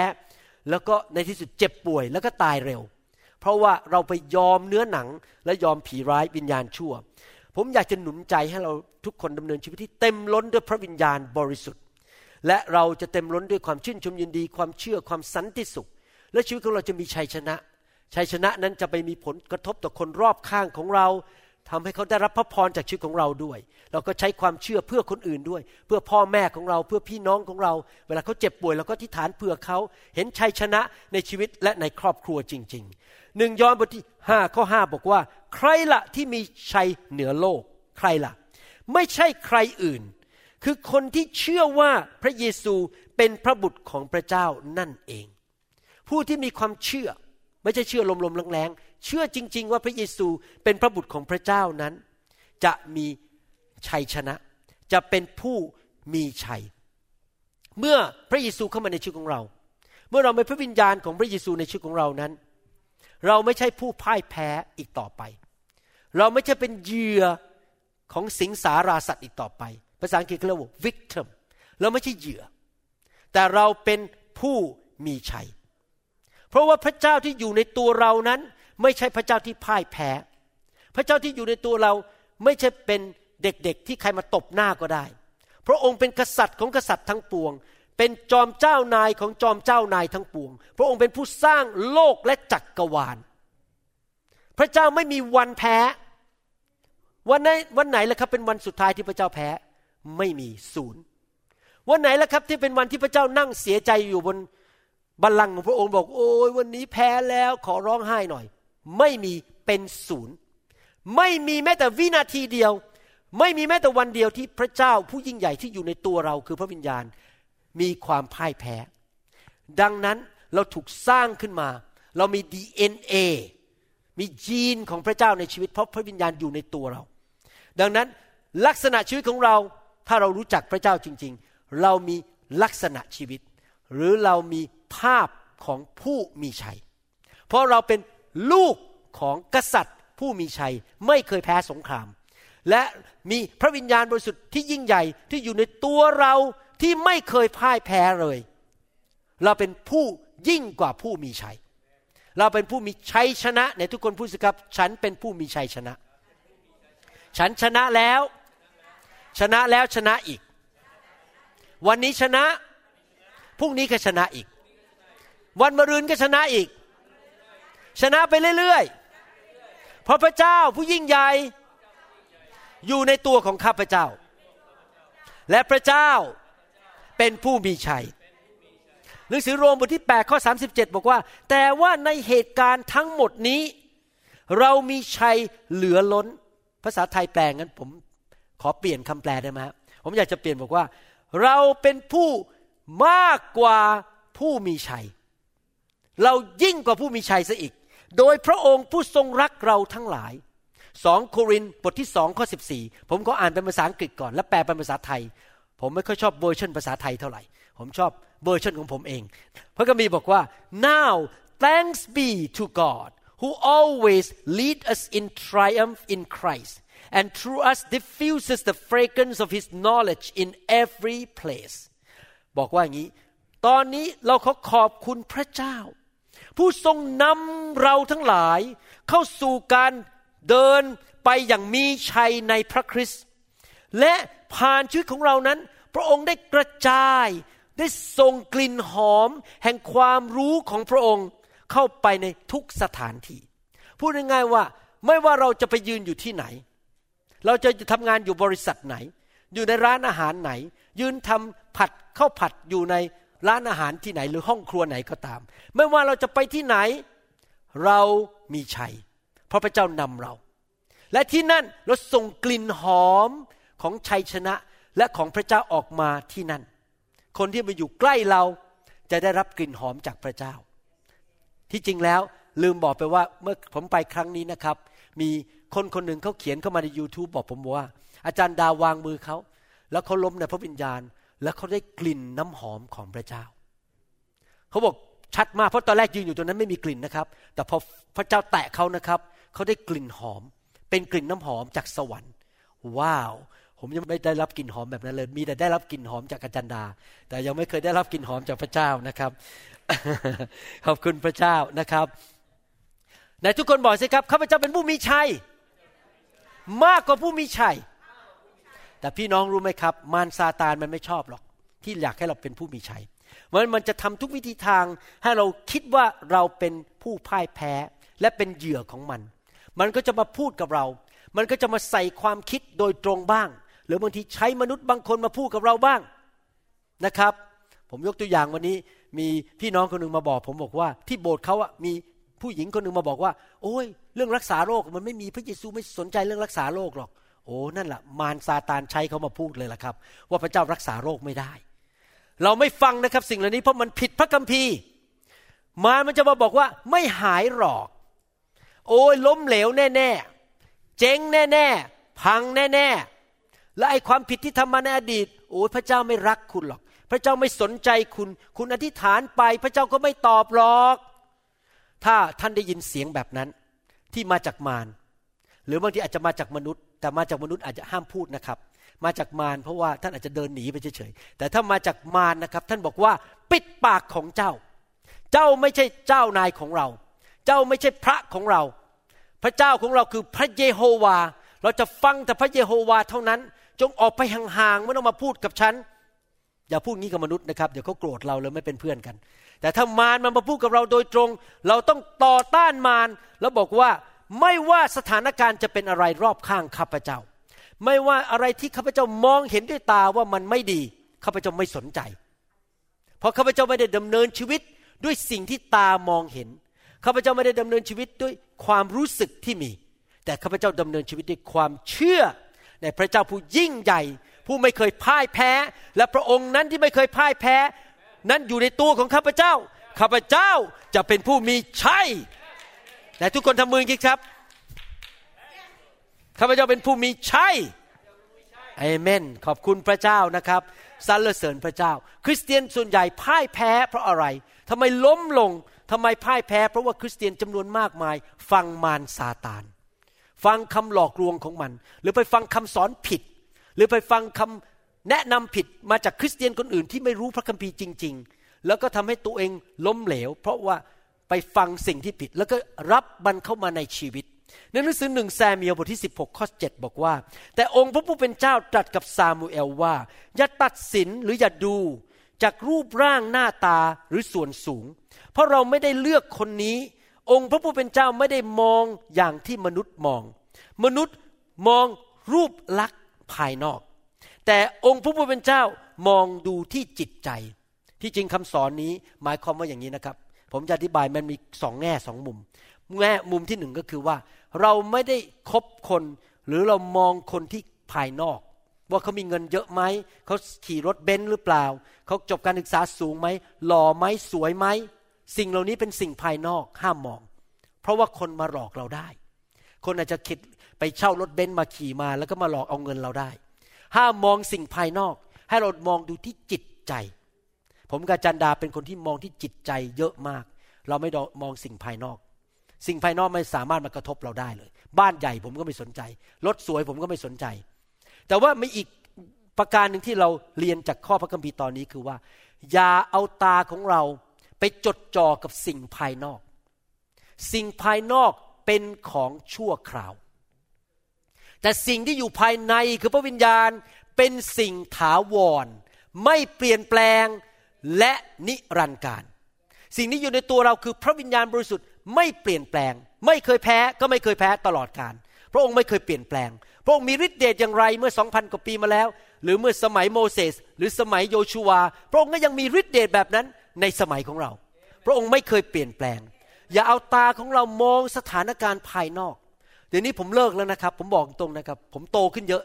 แล้วก็ในที่สุดเจ็บป่วย แล้วก็ตายเร็ว เพราะว่าเราไปยอมเนื้อหนังและยอมผีร้ายวิญญาณชั่ว ผมอยากจะหนุนใจให้เราทุกคนดำเนินชีวิตที่เต็มล้นด้วยพระวิญญาณบริสุทธิ์ และเราจะเต็มล้นด้วยความชื่นชมยินดี ความเชื่อความสันติสุข และชีวิตของเราจะมีชัยชนะ ชัยชนะนั้นจะไปมีผลกระทบต่อคนรอบข้างของเราทำให้เขาได้รับพระพรจากชีวิตของเราด้วย เราก็ใช้ความเชื่อเพื่อคนอื่นด้วย เพื่อพ่อแม่ของเราเพื่อพี่น้องของเรา เวลาเขาเจ็บป่วยเราก็ทิฏฐานเพื่อเขาเห็นชัยชนะในชีวิตและในครอบครัวจริงๆหนึ่งยอห์นบทที่ห้าข้อห้าบอกว่า ใครละที่มีชัยเหนือโลก ใครละไม่ใช่ใครอื่น คือคนที่เชื่อว่าพระเยซูเป็นพระบุตรของพระเจ้านั่นเอง ผู้ที่มีความเชื่อ ไม่ใช่เชื่อลมๆแรงๆเชื่อจริง ๆ ว่าพระเยซูเป็นพระบุตรของพระเจ้านั้น จะมีชัยชนะ จะเป็นผู้มีชัย เมื่อพระเยซูเข้ามาในชีวิตของเรา เมื่อเราเป็นพระวิญญาณของพระเยซูในชีวิตของเรานั้นเราไม่ใช่ผู้พ่ายแพ้อีกต่อไป เราไม่ใช่เป็นเหยื่อของสิงสาราสัตว์อีกต่อไป ภาษาอังกฤษเขาเรียกว่า victim เราไม่ใช่เหยื่อ แต่เราเป็นผู้มีชัย เพราะว่าพระเจ้าที่อยู่ในตัวเรานั้น ไม่ใช่พระเจ้าที่พ่ายแพ้ พระเจ้าที่อยู่ในตัวเราไม่ใช่เป็นเด็กๆ ที่ใครมาตบหน้าก็ได้ พระองค์เป็นกษัตริย์ของกษัตริย์ทั้งปวง เป็นจอมเจ้านายของจอมเจ้านายทั้งปวง พระองค์เป็นผู้สร้างโลกและจักกรวาล พระเจ้าไม่มีวันแพ้ วันไหนวันไหนล่ะครับเป็นวันสุดท้ายที่พระเจ้าแพ้ไม่มีศูนย์วันไหนล่ะครับที่เป็นวันที่พระเจ้านั่งเสียใจอยู่บนบัลลังก์ของพระองค์บอก โอ้ยวันนี้แพ้แล้วขอร้องไห้หน่อย ไม่มีเป็นศูนย์ไม่มีแม้แต่วินาทีเดียว ไม่มีแม้แต่วันเดียวที่พระเจ้าผู้ยิ่งใหญ่ที่อยู่ในตัวเราคือพระวิญญาณ มีความพ่ายแพ้ ดังนั้นเราถูกสร้างขึ้นมา เรามี DNA มียีนของพระเจ้าในชีวิตเพราะพระวิญญาณอยู่ในตัวเรา ดังนั้นลักษณะชีวิตของเราถ้าเรารู้จักพระเจ้าจริง ๆ เรามีลักษณะชีวิต หรือเรามีภาพของผู้มีชัย เพราะเราเป็นลูกของกษัตริย์ผู้มีชัย ไม่เคยแพ้สงคราม และมีพระวิญญาณบริสุทธิ์ที่ยิ่งใหญ่ที่อยู่ในตัวเราที่ไม่เคยพ่ายแพ้เลย เราเป็นผู้ยิ่งกว่าผู้มีชัย เราเป็นผู้มีชัยชนะในทุกคนพูดสิครับ ฉันเป็นผู้มีชัยชนะ ฉันชนะแล้ว ชนะแล้วชนะอีก วันนี้ชนะ พรุ่งนี้ก็ชนะอีก วันมะรืนก็ชนะอีก ชนะไปเรื่อยๆ เพราะพระเจ้าผู้ยิ่งใหญ่อยู่ในตัวของข้าพเจ้า และพระเจ้าเป็นผู้มีชัยหนังสือโรมบทที่8ข้อ37 บอกว่า แต่ว่าในเหตุการณ์ทั้งหมดนี้ เรามีชัยเหลือล้น ภาษาไทยแปลงั้นผมขอเปลี่ยนคำแปลได้ไหมครับผมอยากจะเปลี่ยนบอกว่า เราเป็นผู้มากกว่าผู้มีชัย เรายิ่งกว่าผู้มีชัยซะอีก โดยพระองค์ผู้ทรงรักเราทั้งหลายสองโครินธ์บทที่สองข้อสิบสี่ผมก็อ่านเป็นภาษาอังกฤษก่อน แล้วแปลเป็นภาษาไทย ผมไม่ค่อยชอบเวอร์ชันภาษาไทยเท่าไหร่ ผมชอบเวอร์ชันของผมเอง พระคัมภีร์บอกว่า now thanks be to God who always lead us in triumph in Christ and through us diffuses the fragrance of His knowledge in every place บอกว่าอย่างนี้ ตอนนี้เราขอขอบคุณพระเจ้า ผู้ทรงนำเราทั้งหลาย เข้าสู่การเดินไปอย่างมีชัยในพระคริสต์และผ่านชีวิตของเรานั้น พระองค์ได้กระจายได้ส่งกลิ่นหอม แห่งความรู้ของพระองค์ เข้าไปในทุกสถานที่ พูดง่ายๆว่าไม่ว่าเราจะไปยืนอยู่ที่ไหน เราจะทำงานอยู่บริษัทไหน อยู่ในร้านอาหารไหน ยืนทำผัดข้าวผัดอยู่ในร้านอาหารที่ไหนหรือห้องครัวไหนก็ตาม ไม่ว่าเราจะไปที่ไหน เรามีชัย เพราะพระเจ้านำเรา และที่นั่นเราส่งกลิ่นหอมของชัยชนะและของพระเจ้าออกมาที่นั่น คนที่มาอยู่ใกล้เราจะได้รับกลิ่นหอมจากพระเจ้า ที่จริงแล้วลืมบอกไปว่าเมื่อผมไปครั้งนี้นะครับ มีคนคนหนึ่งเขาเขียนเข้ามาใน YouTube บอกผมว่า อาจารย์ดาวางมือเขาแล้วเขาล้มในพระวิญญาณ แล้วเขาได้กลิ่นน้ำหอมของพระเจ้าเขาบอกชัดมากเพราะตอนแรกยืนอยู่ตรงนั้นไม่มีกลิ่นนะครับ แต่พอพระเจ้าแตะเขานะครับเขาได้กลิ่นหอม เป็นกลิ่นน้ำหอมจากสวรรค์ ว้าว ผมยังไม่ได้รับกลิ่นหอมแบบนั้นเลย มีแต่ได้รับกลิ่นหอมจากอาจารย์ดา แต่ยังไม่เคยได้รับกลิ่นหอมจากพระเจ้านะครับ ขอบคุณพระเจ้านะครับไหนทุกคนบอกสิครับข้าพเจ้าเป็นผู้มีชัย มากกว่าผู้มีชัย แต่พี่น้องรู้ไหมครับ มารซาตานมันไม่ชอบหรอก ที่อยากให้เราเป็นผู้มีชัยมันมันจะทำทุกวิธีทางให้เราคิดว่าเราเป็นผู้พ่ายแพ้ และเป็นเหยื่อของมัน มันก็จะมาพูดกับเรา มันก็จะมาใส่ความคิดโดยตรงบ้าง หรือบางทีใช้มนุษย์บางคนมาพูดกับเราบ้างนะครับ ผมยกตัวอย่างวันนี้ มีพี่น้องคนหนึ่งมาบอก ผมบอกว่า ที่โบสถ์เขาอะมีผู้หญิงคนหนึ่งมาบอกว่า โอ้ย เรื่องรักษาโรคมันไม่มีพระเยซูไม่สนใจเรื่องรักษาโรคหรอก โอ้นั่นแหละมารซาตานใช้เขามาพูดเลยล่ะครับ ว่าพระเจ้ารักษาโรคไม่ได้ เราไม่ฟังนะครับสิ่งเหล่านี้เพราะมันผิดพระคัมภีร์ มารมันจะมาบอกว่าไม่หายหรอก โอ้ยล้มเหลวแน่ๆเจ๊งแน่ๆพังแน่ๆและไอความผิดที่ทำมาในอดีต โอ้ยพระเจ้าไม่รักคุณหรอก พระเจ้าไม่สนใจคุณ คุณอธิษฐานไป พระเจ้าก็ไม่ตอบหรอก ถ้าท่านได้ยินเสียงแบบนั้นที่มาจากมารหรือบางทีอาจจะมาจากมนุษย์ แต่มาจากมนุษย์อาจจะห้ามพูดนะครับ มาจากมารเพราะว่าท่านอาจจะเดินหนีไปเฉยๆแต่ถ้ามาจากมารนะครับ ท่านบอกว่าปิดปากของเจ้า เจ้าไม่ใช่เจ้านายของเรา เจ้าไม่ใช่พระของเรา พระเจ้าของเราคือพระเยโฮวา เราจะฟังแต่พระเยโฮวาเท่านั้น จงออกไปห่างๆไม่ต้องมาพูดกับฉัน อย่าพูดงี้กับมนุษย์นะครับ เดี๋ยวเขาโกรธเราเลยไม่เป็นเพื่อนกัน แต่ถ้ามารมันมาพูดกับเราโดยตรง เราต้องต่อต้านมารแล้วบอกว่าไม่ว่าสถานการณ์จะเป็นอะไรรอบข้างข้าพเจ้า ไม่ว่าอะไรที่ข้าพเจ้ามองเห็นด้วยตาว่ามันไม่ดีข้าพเจ้าไม่สนใจ เพราะข้าพเจ้าไม่ได้ดำเนินชีวิตด้วยสิ่งที่ตามองเห็นข้าพเจ้าไม่ได้ดำเนินชีวิตด้วยความรู้สึกที่มี แต่ข้าพเจ้าดำเนินชีวิตด้วยความเชื่อในพระเจ้าผู้ยิ่งใหญ่ ผู้ไม่เคยพ่ายแพ้ และพระองค์นั้นที่ไม่เคยพ่ายแพ้ นั้นอยู่ในตัวของข้าพเจ้า ข้าพเจ้าจะเป็นผู้มีชัยแต่ทุกคนทำมือคิดครับข้าพเจ้าเป็นผู้มีชัยเอเมน ขอบคุณพระเจ้านะครับสรรเสริญพระเจ้า คริสเตียนส่วนใหญ่พ่ายแพ้เพราะอะไรทำไมล้มลงทำไมพ่ายแพ้ เพราะว่าคริสเตียนจำนวนมากมาย ฟังมารซาตาน ฟังคำหลอกลวงของมัน หรือไปฟังคำสอนผิด หรือไปฟังคำแนะนำผิดมาจากคริสเตียนคนอื่นที่ไม่รู้พระคัมภีร์จริง ๆ แล้วก็ทำให้ตัวเองล้มเหลว เพราะว่าไปฟังสิ่งที่ผิด แล้วก็รับมันเข้ามาในชีวิตในหนังสือหนึ่งซามูเอลบทที่ 16 ข้อ 7 บอกว่า แต่องค์พระผู้เป็นเจ้าตรัสกับซามูเอลว่า อย่าตัดสินหรืออย่าดูจากรูปร่างหน้าตาหรือส่วนสูง เพราะเราไม่ได้เลือกคนนี้ องค์พระผู้เป็นเจ้าไม่ได้มองอย่างที่มนุษย์มอง มนุษย์มองรูปลักษณ์ ภายนอก แต่องค์พระผู้เป็นเจ้ามองดูที่จิตใจ ที่จริงคำสอนนี้หมายความว่าอย่างนี้นะครับ ผมจะอธิบายมันมีสองแง่สองมุม แง่มุมที่หนึ่งก็คือว่า เราไม่ได้คบคน หรือเรามองคนที่ภายนอก ว่าเขามีเงินเยอะไหมเขาขี่รถเบนซ์หรือเปล่าเขาจบการศึกษาสูงไหมหล่อไหมสวยไหมสิ่งเหล่านี้เป็นสิ่งภายนอกห้ามมอง เพราะว่าคนมาหลอกเราได้ คนอาจจะคิด ไปเช่ารถเบนซ์มาขี่มาแล้วก็มาหลอกเอาเงินเราได้ ห้ามมองสิ่งภายนอก ให้เรามองดูที่จิตใจ ผมกับจันดาเป็นคนที่มองที่จิตใจเยอะมาก เราไม่มองสิ่งภายนอก สิ่งภายนอกไม่สามารถมากระทบเราได้เลย บ้านใหญ่ผมก็ไม่สนใจรถสวยผมก็ไม่สนใจ แต่ว่ามีอีกประการหนึ่งที่เราเรียนจากข้อพระคัมภีร์ตอนนี้คือว่า อย่าเอาตาของเราไปจดจ่อกับสิ่งภายนอก สิ่งภายนอกเป็นของชั่วคราว แต่สิ่งที่อยู่ภายในคือพระวิญญาณเป็นสิ่งถาวร ไม่เปลี่ยนแปลงและนิรันดร์การ สิ่งที่อยู่ในตัวเราคือพระวิญญาณบริสุทธิ์ไม่เปลี่ยนแปลง ไม่เคยแพ้ก็ไม่เคยแพ้ตลอดการพระองค์ไม่เคยเปลี่ยนแปลง พระองค์มีฤทธิ์เดชอย่างไรเมื่อสองพันกว่าปีมาแล้ว หรือเมื่อสมัยโมเสสหรือสมัยโยชูวา พระองค์ก็ยังมีฤทธิ์เดชแบบนั้นในสมัยของเรา พระองค์ไม่เคยเปลี่ยนแปลง อย่าเอาตาของเรามองสถานการณ์ภายนอก เดี๋ยวนี้ผมเลิกแล้วนะครับ ผมบอกตรงนะครับ ผมโตขึ้นเยอะ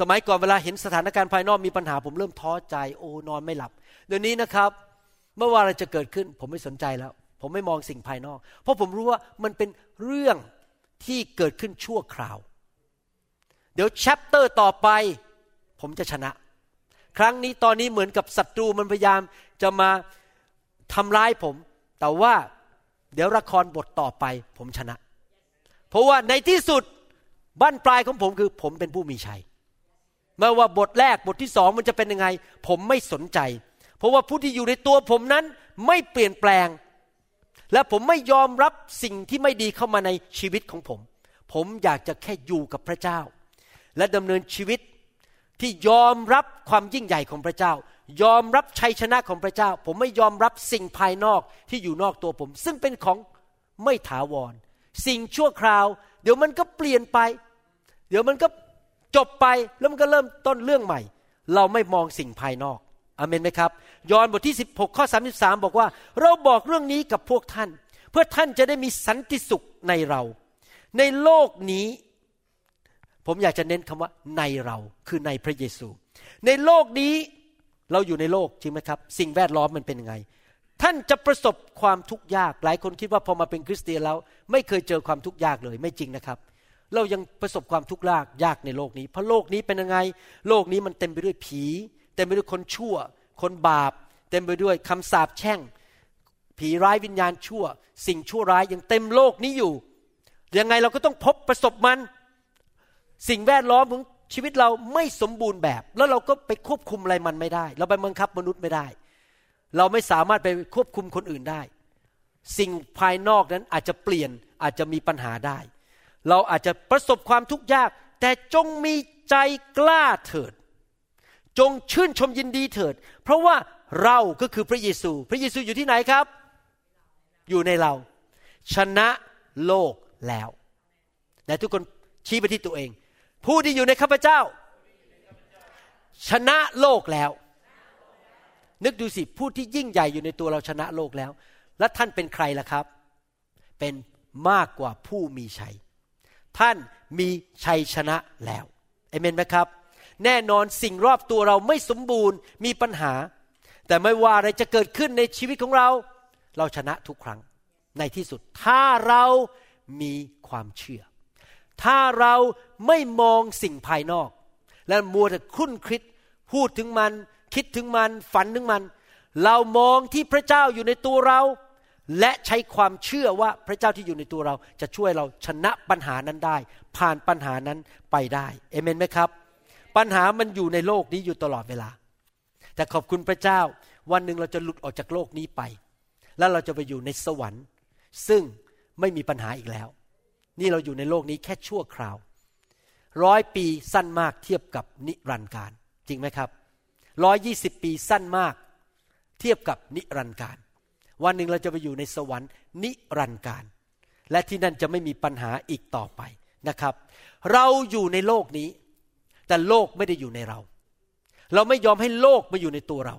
สมัยก่อนเวลาเห็นสถานการณ์ภายนอกมีปัญหา ผมเริ่มท้อใจ โอ้นอนไม่หลับ เดี๋ยวนี้นะครับ เมื่อว่าอะไรจะเกิดขึ้น ผมไม่สนใจแล้ว ผมไม่มองสิ่งภายนอก เพราะผมรู้ว่ามันเป็นเรื่องที่เกิดขึ้นชั่วคราว เดี๋ยวแชปเตอร์ต่อไป ผมจะชนะ ครั้งนี้ตอนนี้เหมือนกับศัตรูมันพยายามจะมาทำร้ายผม แต่ว่าเดี๋ยวละครบทต่อไป ผมชนะ เพราะว่าในที่สุดบั้นปลายของผมคือ ผมเป็นผู้มีชัยไม่ว่าบทแรกบทที่สองมันจะเป็นยังไง ผมไม่สนใจ เพราะว่าผู้ที่อยู่ในตัวผมนั้นไม่เปลี่ยนแปลง และผมไม่ยอมรับสิ่งที่ไม่ดีเข้ามาในชีวิตของผม ผมอยากจะแค่อยู่กับพระเจ้า และดำเนินชีวิตที่ยอมรับความยิ่งใหญ่ของพระเจ้า ยอมรับชัยชนะของพระเจ้า ผมไม่ยอมรับสิ่งภายนอกที่อยู่นอกตัวผม ซึ่งเป็นของไม่ถาวร สิ่งชั่วคราว เดี๋ยวมันก็เปลี่ยนไป เดี๋ยวมันก็จบไปแล้วมันก็เริ่มต้นเรื่องใหม่ เราไม่มองสิ่งภายนอกอเมนไหมครับ ยอห์นบทที่ 16 ข้อ 33 บอกว่า เราบอกเรื่องนี้กับพวกท่าน เพื่อท่านจะได้มีสันติสุขในเรา ในโลกนี้ ผมอยากจะเน้นคำว่าในเราคือในพระเยซู ในโลกนี้เราอยู่ในโลกจริงไหมครับ สิ่งแวดล้อมมันเป็นยังไง ท่านจะประสบความทุกข์ยาก หลายคนคิดว่าพอมาเป็นคริสเตียนแล้ว ไม่เคยเจอความทุกข์ยากเลยไม่จริงนะครับ เรายังประสบความทุกข์ยากยากในโลกนี้ เพราะโลกนี้เป็นยังไง โลกนี้มันเต็มไปด้วยผี เต็มไปด้วยคนชั่ว คนบาป เต็มไปด้วยคำสาปแช่ง ผีร้ายวิญญาณชั่ว สิ่งชั่วร้ายยังเต็มโลกนี้อยู่ ยังไงเราก็ต้องพบประสบมัน สิ่งแวดล้อมของชีวิตเราไม่สมบูรณ์แบบ แล้วเราก็ไปควบคุมอะไรมันไม่ได้ เราไปบังคับมนุษย์ไม่ได้ เราไม่สามารถไปควบคุมคนอื่นได้ สิ่งภายนอกนั้นอาจจะเปลี่ยนอาจจะมีปัญหาได้ เราอาจจะประสบความทุกข์ยาก แต่จงมีใจกล้าเถิด จงชื่นชมยินดีเถิด เพราะว่าเราก็คือพระเยซู พระเยซูอยู่ที่ไหนครับ อยู่ในเรา ชนะโลกแล้วแต่ทุกคนชี้ไปที่ตัวเอง ผู้ที่อยู่ในข้าพเจ้า ชนะโลกแล้ว นึกดูสิผู้ที่ยิ่งใหญ่อยู่ในตัวเราชนะโลกแล้ว และท่านเป็นใครล่ะครับ เป็นมากกว่าผู้มีชัย ท่านมีชัยชนะแล้วเอเมนไหมครับ แน่นอนสิ่งรอบตัวเราไม่สมบูรณ์มีปัญหา แต่ไม่ว่าอะไรจะเกิดขึ้นในชีวิตของเรา เราชนะทุกครั้ง ในที่สุด ถ้าเรามีความเชื่อ ถ้าเราไม่มองสิ่งภายนอก และมัวแต่คุ้นคิดพูดถึงมัน คิดถึงมันฝันถึงมัน เรามองที่พระเจ้าอยู่ในตัวเรา และใช้ความเชื่อว่าพระเจ้าที่อยู่ในตัวเรา จะช่วยเราชนะปัญหานั้นได้ ผ่านปัญหานั้นไปได้เอเมนไหมครับ ปัญหามันอยู่ในโลกนี้อยู่ตลอดเวลา แต่ขอบคุณพระเจ้าวันหนึ่งเราจะหลุดออกจากโลกนี้ไป แล้วเราจะไปอยู่ในสวรรค์ ซึ่งไม่มีปัญหาอีกแล้ว นี่เราอยู่ในโลกนี้แค่ชั่วคราวร้อยปีสั้นมากเทียบกับนิรันดร์การ จริงไหมครับ ร้อยยี่สิบปีสั้นมาก เทียบกับนิรันดร์การ วันหนึ่งเราจะไปอยู่ในสวรรค์ นิรันดร์การ และที่นั่นจะไม่มีปัญหาอีกต่อไปนะครับ เราอยู่ในโลกนี้ แต่โลกไม่ได้อยู่ในเรา เราไม่ยอมให้โลกมาอยู่ในตัวเรา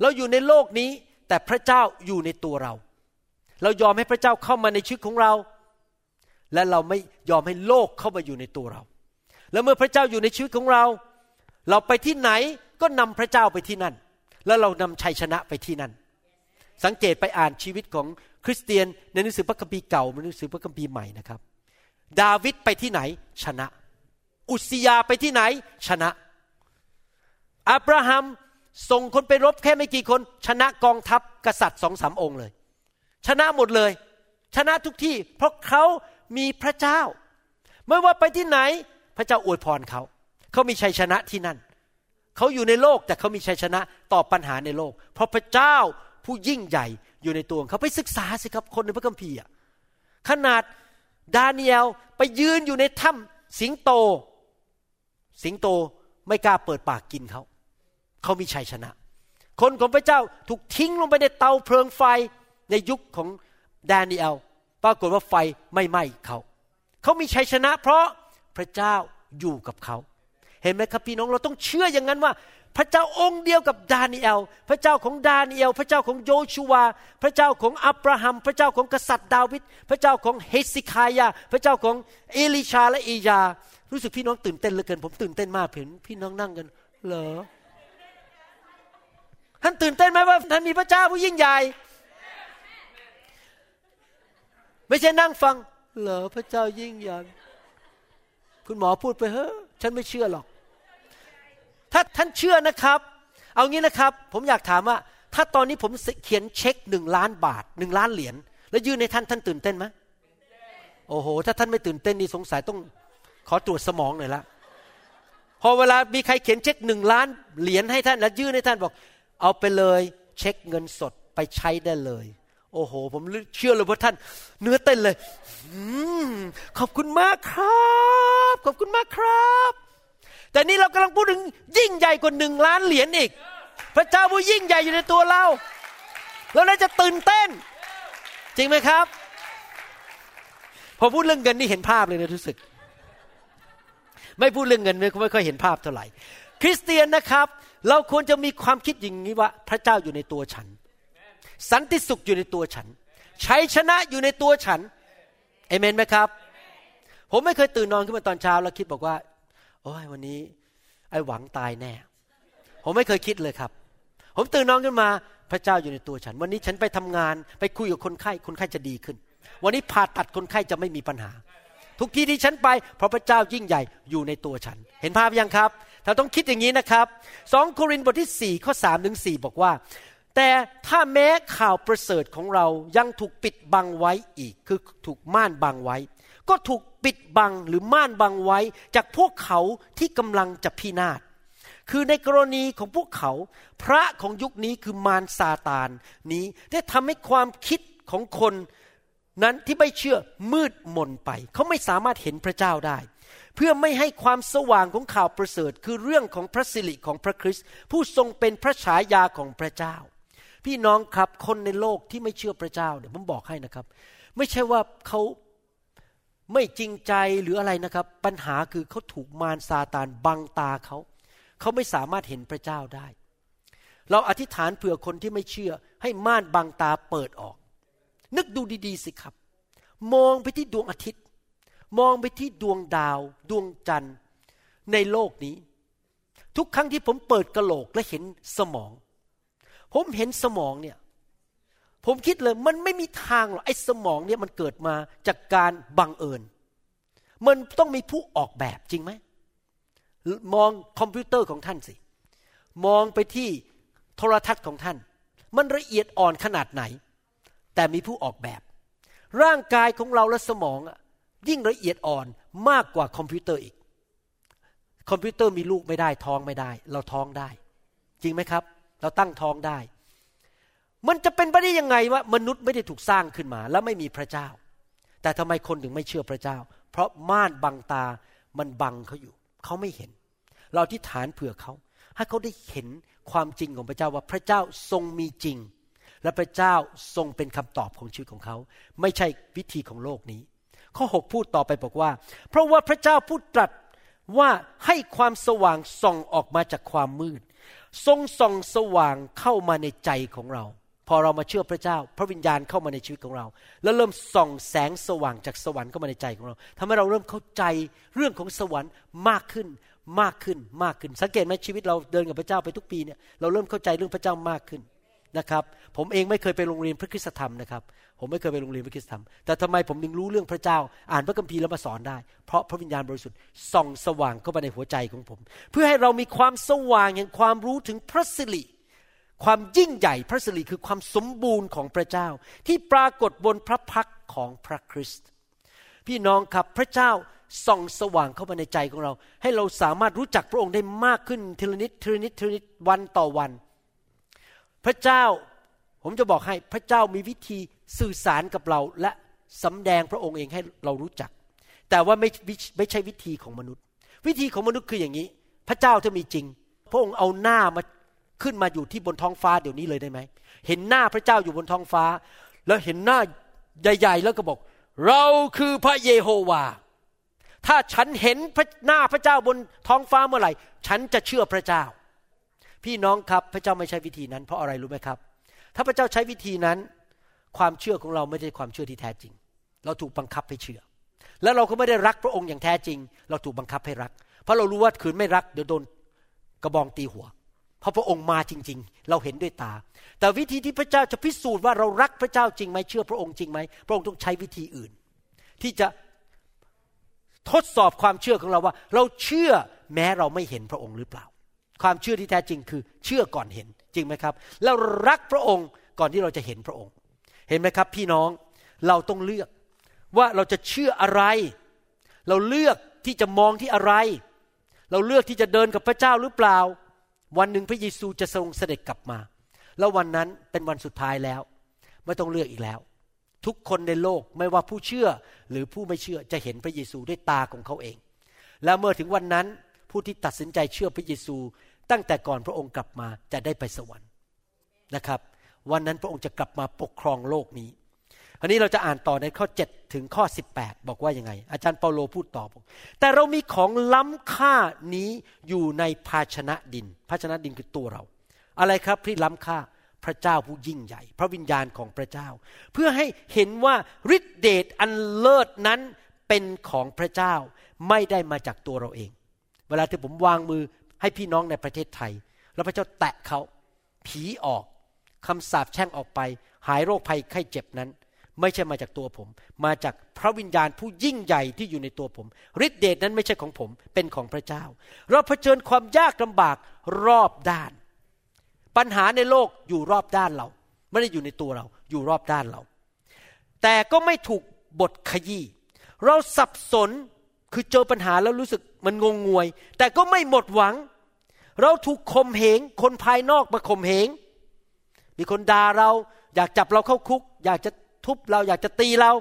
เราอยู่ในโลกนี้แต่พระเจ้าอยู่ในตัวเรา เรายอมให้พระเจ้าเข้ามาในชีวิตของเรา และเราไม่ยอมให้โลกเข้ามาอยู่ในตัวเรา แล้วเมื่อพระเจ้าอยู่ในชีวิตของเรา เราไปที่ไหน ก็นำพระเจ้าไปที่นั่น แล้วเรานำชัยชนะไปที่นั่น สังเกตไปอ่านชีวิตของคริสเตียนในหนังสือพระคัมภีร์เก่าในหนังสือพระคัมภีร์ใหม่นะครับ ดาวิดไปที่ไหนชนะ อุสยาไปที่ไหนชนะ อับราฮัมส่งคนไปรบแค่ไม่กี่คน ชนะกองทัพกษัตริย์สองสามองค์เลย ชนะหมดเลย ชนะทุกที่ เพราะเขามีพระเจ้า ไม่ว่าไปที่ไหน พระเจ้าอวยพรเขา เขามีชัยชนะที่นั่น เขาอยู่ในโลกแต่เขามีชัยชนะต่อปัญหาในโลก เพราะพระเจ้าผู้ยิ่งใหญ่อยู่ในตัวเขาไปศึกษาสิครับคนในพระคัมภีร์ขนาดดาเนียลไปยืนอยู่ในถ้ำสิงโต สิงโตไม่กล้าเปิดปากกินเขาเขามีชัยชนะ คนของพระเจ้าถูกทิ้งลงไปในเตาเพลิงไฟในยุคของดาเนียลปรากฏว่าไฟไม่ไหม้เขา เขามีชัยชนะ เพราะพระเจ้าอยู่กับเขา เห็นไหมครับพี่น้องเราต้องเชื่ออย่างนั้นว่า พระเจ้าองค์เดียวกับดาเนียลพระเจ้าของดาเนียลพระเจ้าของโยชูวา พระเจ้าของอับราฮัม พระเจ้าของกษัตริย์ดาวิด พระเจ้าของเฮสิคายา พระเจ้าของเอลิชาและอียา รู้สึกพี่น้องตื่นเต้นเหลือเกิน ผมตื่นเต้นมากเห็นพี่น้องนั่งกัน เหรอ ท่านตื่นเต้นไหมว่าท่านมีพระเจ้าผู้ยิ่งใหญ่ ไม่ใช่นั่งฟัง เหรอพระเจ้ายิ่งใหญ่ คุณหมอพูดไปเฮ้ ฉันไม่เชื่อหรอก ถ้าท่านเชื่อนะครับ เอางี้นะครับ ผมอยากถามว่า ถ้าตอนนี้ผมเขียนเช็คหนึ่งล้านบาทหนึ่งล้านเหรียญแล้วยื่นให้ท่านท่านตื่นเต้นไหมโอ้โห ถ้าท่านไม่ตื่นเต้นนี่สงสัยต้องขอตรวจสมองหน่อยละพอเวลามีใครเขียนเช็คหนึ่งล้านเหรียญให้ท่านแล้วยื่นให้ท่านบอก เอาไปเลยเช็คเงินสดไปใช้ได้เลย โอ้โห ผมเชื่อเลยว่าท่าน เนื้อเต้นเลยอขอบคุณมากครับ ขอบคุณมากครับ แต่นี่เรากำลังพูดถึงยิ่งใหญ่กว่าหนึ่งล้านเหรียญอีก พระเจ้าผู้ยิ่งใหญ่อยู่ในตัวเรา เราน่าจะตื่นเต้น จริงไหมครับ พอพูดเรื่องเงินนี่เห็นภาพเลยนะรู้สึก ไม่พูดเรื่องเงินเลยไม่ค่อยเห็นภาพเท่าไหร่ คริสเตียนนะครับ เราควรจะมีความคิดอย่างนี้ว่า พระเจ้าอยู่ในตัวฉัน สันติสุขอยู่ในตัวฉัน ชัยชนะอยู่ในตัวฉันเอเมนไหมครับ ผมไม่เคยตื่นนอนขึ้นมาตอนเช้าแล้วคิดบอกว่า โอ้ยวันนี้ ไอ้หวังตายแน่ ผมไม่เคยคิดเลยครับ ผมตื่นนอนขึ้นมาพระเจ้าอยู่ในตัวฉัน วันนี้ฉันไปทำงาน ไปคุยกับคนไข้คนไข้จะดีขึ้น วันนี้ผ่าตัดคนไข้จะไม่มีปัญหา ทุกที่ที่ฉันไปเพราะพระเจ้ายิ่งใหญ่อยู่ในตัวฉัน เห็นภาพยังครับเราต้องคิดอย่างนี้นะครับสองโครินธ์บทที่4ข้อ3ถึง4บอกว่า แต่ถ้าแม้ข่าวประเสริฐของเรายังถูกปิดบังไว้อีก คือถูกม่านบังไว้ ก็ถูกปิดบังหรือม่านบังไว้ จากพวกเขาที่กำลังจะพินาศ คือในกรณีของพวกเขา พระของยุคนี้คือมารซาตานนี้ได้ทำให้ความคิดของคนนั้นที่ไม่เชื่อมืดมนไป เขาไม่สามารถเห็นพระเจ้าได้ เพื่อไม่ให้ความสว่างของข่าวประเสริฐ คือเรื่องของพระสิริของพระคริสต์ผู้ทรงเป็นพระฉายาของพระเจ้า พี่น้องครับคนในโลกที่ไม่เชื่อพระเจ้าเนี่ยผมบอกให้นะครับ ไม่ใช่ว่าเขาไม่จริงใจหรืออะไรนะครับ ปัญหาคือเขาถูกมารซาตานบังตาเขาเขาไม่สามารถเห็นพระเจ้าได้ เราอธิษฐานเผื่อคนที่ไม่เชื่อ ให้ม่านบังตาเปิดออก นึกดูดีๆสิครับ มองไปที่ดวงอาทิตย์ มองไปที่ดวงดาว ดวงจันทร์ในโลกนี้ ทุกครั้งที่ผมเปิดกระโหลกและเห็นสมอง ผมเห็นสมองเนี่ย ผมคิดเลยมันไม่มีทางหรอกไอ้สมองเนี่ยมันเกิดมาจากการบังเอิญ มันต้องมีผู้ออกแบบจริงไหม มองคอมพิวเตอร์ของท่านสิ มองไปที่โทรทัศน์ของท่าน มันละเอียดอ่อนขนาดไหน แต่มีผู้ออกแบบ ร่างกายของเราและสมองยิ่งละเอียดอ่อนมากกว่าคอมพิวเตอร์อีก คอมพิวเตอร์มีลูกไม่ได้ท้องไม่ได้ เราท้องได้ จริงไหมครับ เราตั้งท้องได้ มันจะเป็นไปได้ยังไงว่ามนุษย์ไม่ได้ถูกสร้างขึ้นมา แล้วไม่มีพระเจ้า แต่ทำไมคนถึงไม่เชื่อพระเจ้า เพราะม่านบังตามันบังเขาอยู่ เขาไม่เห็น เราอธิษฐานเผื่อเขาให้เขาได้เห็นความจริงของพระเจ้าว่าพระเจ้าทรงมีจริง และพระเจ้าทรงเป็นคำตอบของชีวิตของเขา ไม่ใช่วิธีของโลกนี้ ข้อ 6 พูดต่อไปบอกว่า เพราะว่าพระเจ้าพูดตรัสว่าให้ความสว่างส่องออกมาจากความมืด ทรงส่องสว่างเข้ามาในใจของเรา พอเรามาเชื่อพระเจ้า พระวิญญาณเข้ามาในชีวิตของเรา แล้วเริ่มส่องแสงสว่างจากสวรรค์เข้ามาในใจของเราทำให้เราเริ่มเข้าใจเรื่องของสวรรค์มากขึ้นมากขึ้นมากขึ้น สังเกตไหมชีวิตเราเดินกับพระเจ้าไปทุกปีเนี่ยเราเริ่มเข้าใจเรื่องพระเจ้ามากขึ้นนะครับ ผมเองไม่เคยไปโรงเรียนพระคุณธรรมนะครับ ผมไม่เคยไปโรงเรียนพระคุณธรรมแต่ทำไมผมถึงรู้เรื่องพระเจ้า อ่านพระคัมภีร์แล้วมาสอนได้ เพราะพระวิญญาณบริสุทธิ์ส่องสว่างเข้าไปในหัวใจของผม เพื่อให้เรามีความสว่างแห่งความรู้ถึงพระสิริความยิ่งใหญ่พระสิริคือความสมบูรณ์ของพระเจ้า ที่ปรากฏบนพระพักของพระคริสต์พี่น้องครับพระเจ้าส่องสว่างเข้ามาในใจของเรา ให้เราสามารถรู้จักพระองค์ได้มากขึ้นทีละนิดทีละนิดทีละนิดวันต่อวัน พระเจ้าผมจะบอกให้พระเจ้ามีวิธี สื่อสารกับเราและสำแดงพระองค์เองให้เรารู้จัก แต่ว่าไม่ไม่ใช่วิธีของมนุษย์ วิธีของมนุษย์คืออย่างนี้ พระเจ้าจะมีจริง พระองค์เอาหน้ามาขึ้นมาอยู่ที่บนท้องฟ้าเดี๋ยวนี้เลยได้ไหมเห็นหน้าพระเจ้าอยู่บนท้องฟ้า แล้วเห็นหน้าใหญ่ ๆ แล้วก็บอก เราคือพระเยโฮวา ถ้าฉันเห็นหน้าพระเจ้าบนท้องฟ้าเมื่อไหร่ ฉันจะเชื่อพระเจ้า พี่น้องครับพระเจ้าไม่ใช่วิธีนั้น เพราะอะไรรู้ไหมครับ ถ้าพระเจ้าใช้วิธีนั้น ความเชื่อของเราไม่ใช่ความเชื่อที่แท้จริง เราถูกบังคับให้เชื่อ แล้วเราก็ไม่ได้รักพระองค์อย่างแท้จริง เราถูกบังคับให้รัก เพราะเรารู้ว่าคืนไม่รักเดี๋ยวโดนกระบองตีหัว เพราะพระองค์มาจริง ๆ เราเห็นด้วยตา แต่วิธีที่พระเจ้าจะพิสูจน์ว่าเรารักพระเจ้าจริงไหมเชื่อพระองค์จริงไหมพระองค์ต้องใช้วิธีอื่น ที่จะทดสอบความเชื่อของเราว่า เราเชื่อแม้เราไม่เห็นพระองค์หรือเปล่า ความเชื่อที่แท้จริงคือเชื่อก่อนเห็นจริงไหมครับ แล้วรักพระองค์ก่อนที่เราจะเห็นพระองค์ เห็นไหมครับ พี่น้องเราต้องเลือกว่าเราจะเชื่ออะไร เราเลือกที่จะมองที่อะไร เราเลือกที่จะเดินกับพระเจ้าหรือเปล่า วันหนึ่งพระเยซูจะทรงเสด็จกลับมา แล้ววันนั้นเป็นวันสุดท้ายแล้ว ไม่ต้องเลือกอีกแล้ว ทุกคนในโลกไม่ว่าผู้เชื่อหรือผู้ไม่เชื่อจะเห็นพระเยซูด้วยตาของเขาเอง แล้วเมื่อถึงวันนั้นผู้ที่ตัดสินใจเชื่อพระเยซู ตั้งแต่ก่อนพระองค์กลับมาจะได้ไปสวรรค์นะครับ วันนั้นพระองค์จะกลับมาปกครองโลกนี้อันนี้เราจะอ่านต่อในข้อ 7 ถึงข้อ 18 บอกว่ายังไง อาจารย์เปาโลพูดต่อบอกแต่เรามีของล้ำค่านี้อยู่ในภาชนะดิน ภาชนะดินคือตัวเรา อะไรครับที่ล้ำค่าพระเจ้าผู้ยิ่งใหญ่ พระวิญญาณของพระเจ้า เพื่อให้เห็นว่าฤทธิเดชอันเลิศนั้นเป็นของพระเจ้าไม่ได้มาจากตัวเราเอง เวลาที่ผมวางมือให้พี่น้องในประเทศไทย แล้วพระเจ้าแตะเขาผีออก คำสาปแช่งออกไป หายโรคภัยไข้เจ็บนั้น ไม่ใช่มาจากตัวผม มาจากพระวิญญาณผู้ยิ่งใหญ่ที่อยู่ในตัวผมฤทธิเดชนั้นไม่ใช่ของผม เป็นของพระเจ้า เราเผชิญความยากลำบากรอบด้าน ปัญหาในโลกอยู่รอบด้านเรา ไม่ได้อยู่ในตัวเรา อยู่รอบด้านเรา แต่ก็ไม่ถูกบทขยี้เราสับสนคือเจอปัญหาแล้วรู้สึกมันงงงวย แต่ก็ไม่หมดหวัง เราถูกข่มเหงคนภายนอกมาข่มเหง มีคนด่าเรา อยากจับเราเข้าคุก อยากจะทุบเราอยากจะตีเรา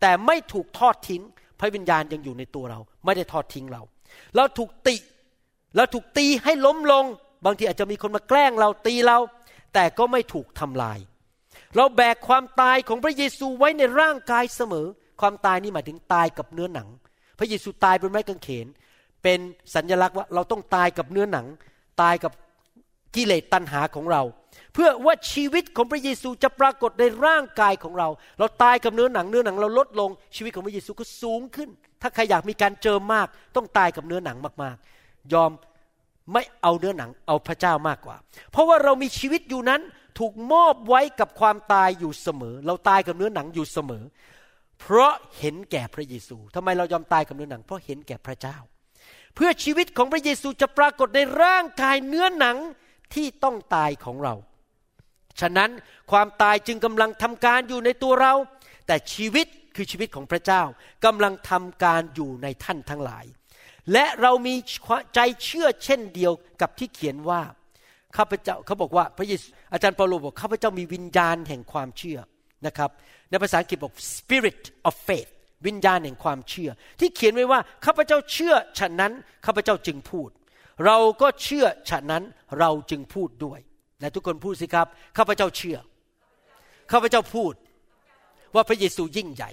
แต่ไม่ถูกทอดทิ้ง พระวิญญาณยังอยู่ในตัวเรา ไม่ได้ทอดทิ้งเรา เราถูกติเราถูกตีให้ล้มลง บางทีอาจจะมีคนมาแกล้งเราตีเรา แต่ก็ไม่ถูกทำลาย เราแบกความตายของพระเยซูไว้ในร่างกายเสมอ ความตายนี่หมายถึงตายกับเนื้อหนัง พระเยซูตายบนไม้กางเขน เป็นสัญญลักษณ์ว่าเราต้องตายกับเนื้อหนัง ตายกับกิเลสตัณหาของเรา เพื่อว่าชีวิตของพระเยซูจะปรากฏในร่างกายของเรา เราตายกับเนื้อหนังเนื้อหนังเราลดลง ชีวิตของพระเยซูก็สูงขึ้น ถ้าใครอยากมีการเจอมาก ต้องตายกับเนื้อหนังมากๆ ยอมไม่เอาเนื้อหนังเอาพระเจ้ามากกว่า เพราะว่าเรามีชีวิตอยู่นั้นถูกมอบไว้กับความตายอยู่เสมอ เราตายกับเนื้อหนังอยู่เสมอ เพราะเห็นแก่พระเยซูทำไมเรายอมตายกับเนื้อหนัง เพราะเห็นแก่พระเจ้า เพื่อชีวิตของพระเยซูจะปรากฏในร่างกายเนื้อหนัง ที่ต้องตายของเรา ฉะนั้นความตายจึงกำลังทำการอยู่ในตัวเรา แต่ชีวิตคือชีวิตของพระเจ้ากำลังทำการอยู่ในท่านทั้งหลาย และเรามีใจเชื่อเช่นเดียวกับที่เขียนว่าข้าพเจ้าเขาบอกว่าพระเยซูอาจารย์เปาโลบอกข้าพเจ้ามีวิญญาณแห่งความเชื่อนะครับ ในภาษาอังกฤษบอก spirit of faith วิญญาณแห่งความเชื่อ ที่เขียนไว้ว่าข้าพเจ้าเชื่อฉะนั้นข้าพเจ้าจึงพูด เราก็เชื่อฉะนั้นเราจึงพูดด้วยและทุกคนพูดสิครับข้าพเจ้าเชื่อข้าพเจ้าพูดว่าพระเยซูยิ่งใหญ่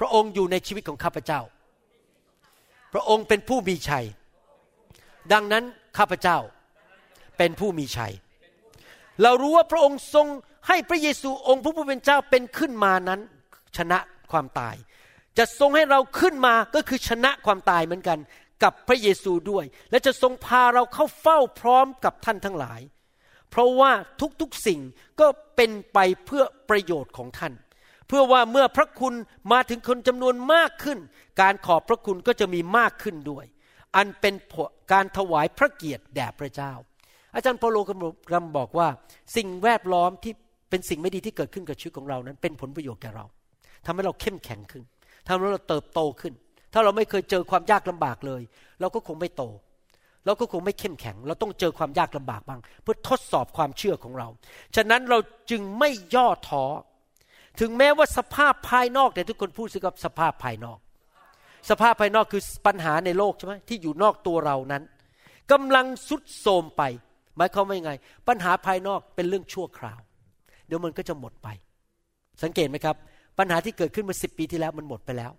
พระองค์อยู่ในชีวิตของข้าพเจ้า พระองค์เป็นผู้มีชัย ดังนั้นข้าพเจ้าเป็นผู้มีชัย เรารู้ว่าพระองค์ทรงให้พระเยซูองค์พระผู้เป็นเจ้าเป็นขึ้นมานั้น ชนะความตาย จะทรงให้เราขึ้นมาก็คือชนะความตายเหมือนกัน กับพระเยซูด้วย และจะทรงพาเราเข้าเฝ้าพร้อมกับท่านทั้งหลาย เพราะว่าทุกๆสิ่งก็เป็นไปเพื่อประโยชน์ของท่าน เพื่อว่าเมื่อพระคุณมาถึงคนจำนวนมากขึ้น การขอบพระคุณก็จะมีมากขึ้นด้วย อันเป็นการถวายพระเกียรติแด่พระเจ้า อาจารย์เปโลกำบอกว่า สิ่งแวดล้อมที่เป็นสิ่งไม่ดีที่เกิดขึ้นกับชีวิตของเรานั้น เป็นผลประโยชน์แก่เราทำให้เราเข้มแข็งขึ้นทำให้เราเติบโตขึ้น ถ้าเราไม่เคยเจอความยากลำบากเลย เราก็คงไม่โต เราก็คงไม่เข้มแข็ง เราต้องเจอความยากลำบากบ้าง เพื่อทดสอบความเชื่อของเรา ฉะนั้นเราจึงไม่ย่อท้อถึงแม้ว่าสภาพภายนอกแต่ทุกคนพูดสิกับสภาพภายนอก สภาพภายนอกคือปัญหาในโลกใช่ไหมที่อยู่นอกตัวเรานั้นกำลังสุดโทมไป หมายความว่ายังไง ปัญหาภายนอกเป็นเรื่องชั่วคราว เดี๋ยวมันก็จะหมดไป สังเกตไหมครับ ปัญหาที่เกิดขึ้นเมื่อสิปีที่แล้วมันหมดไปแล้ว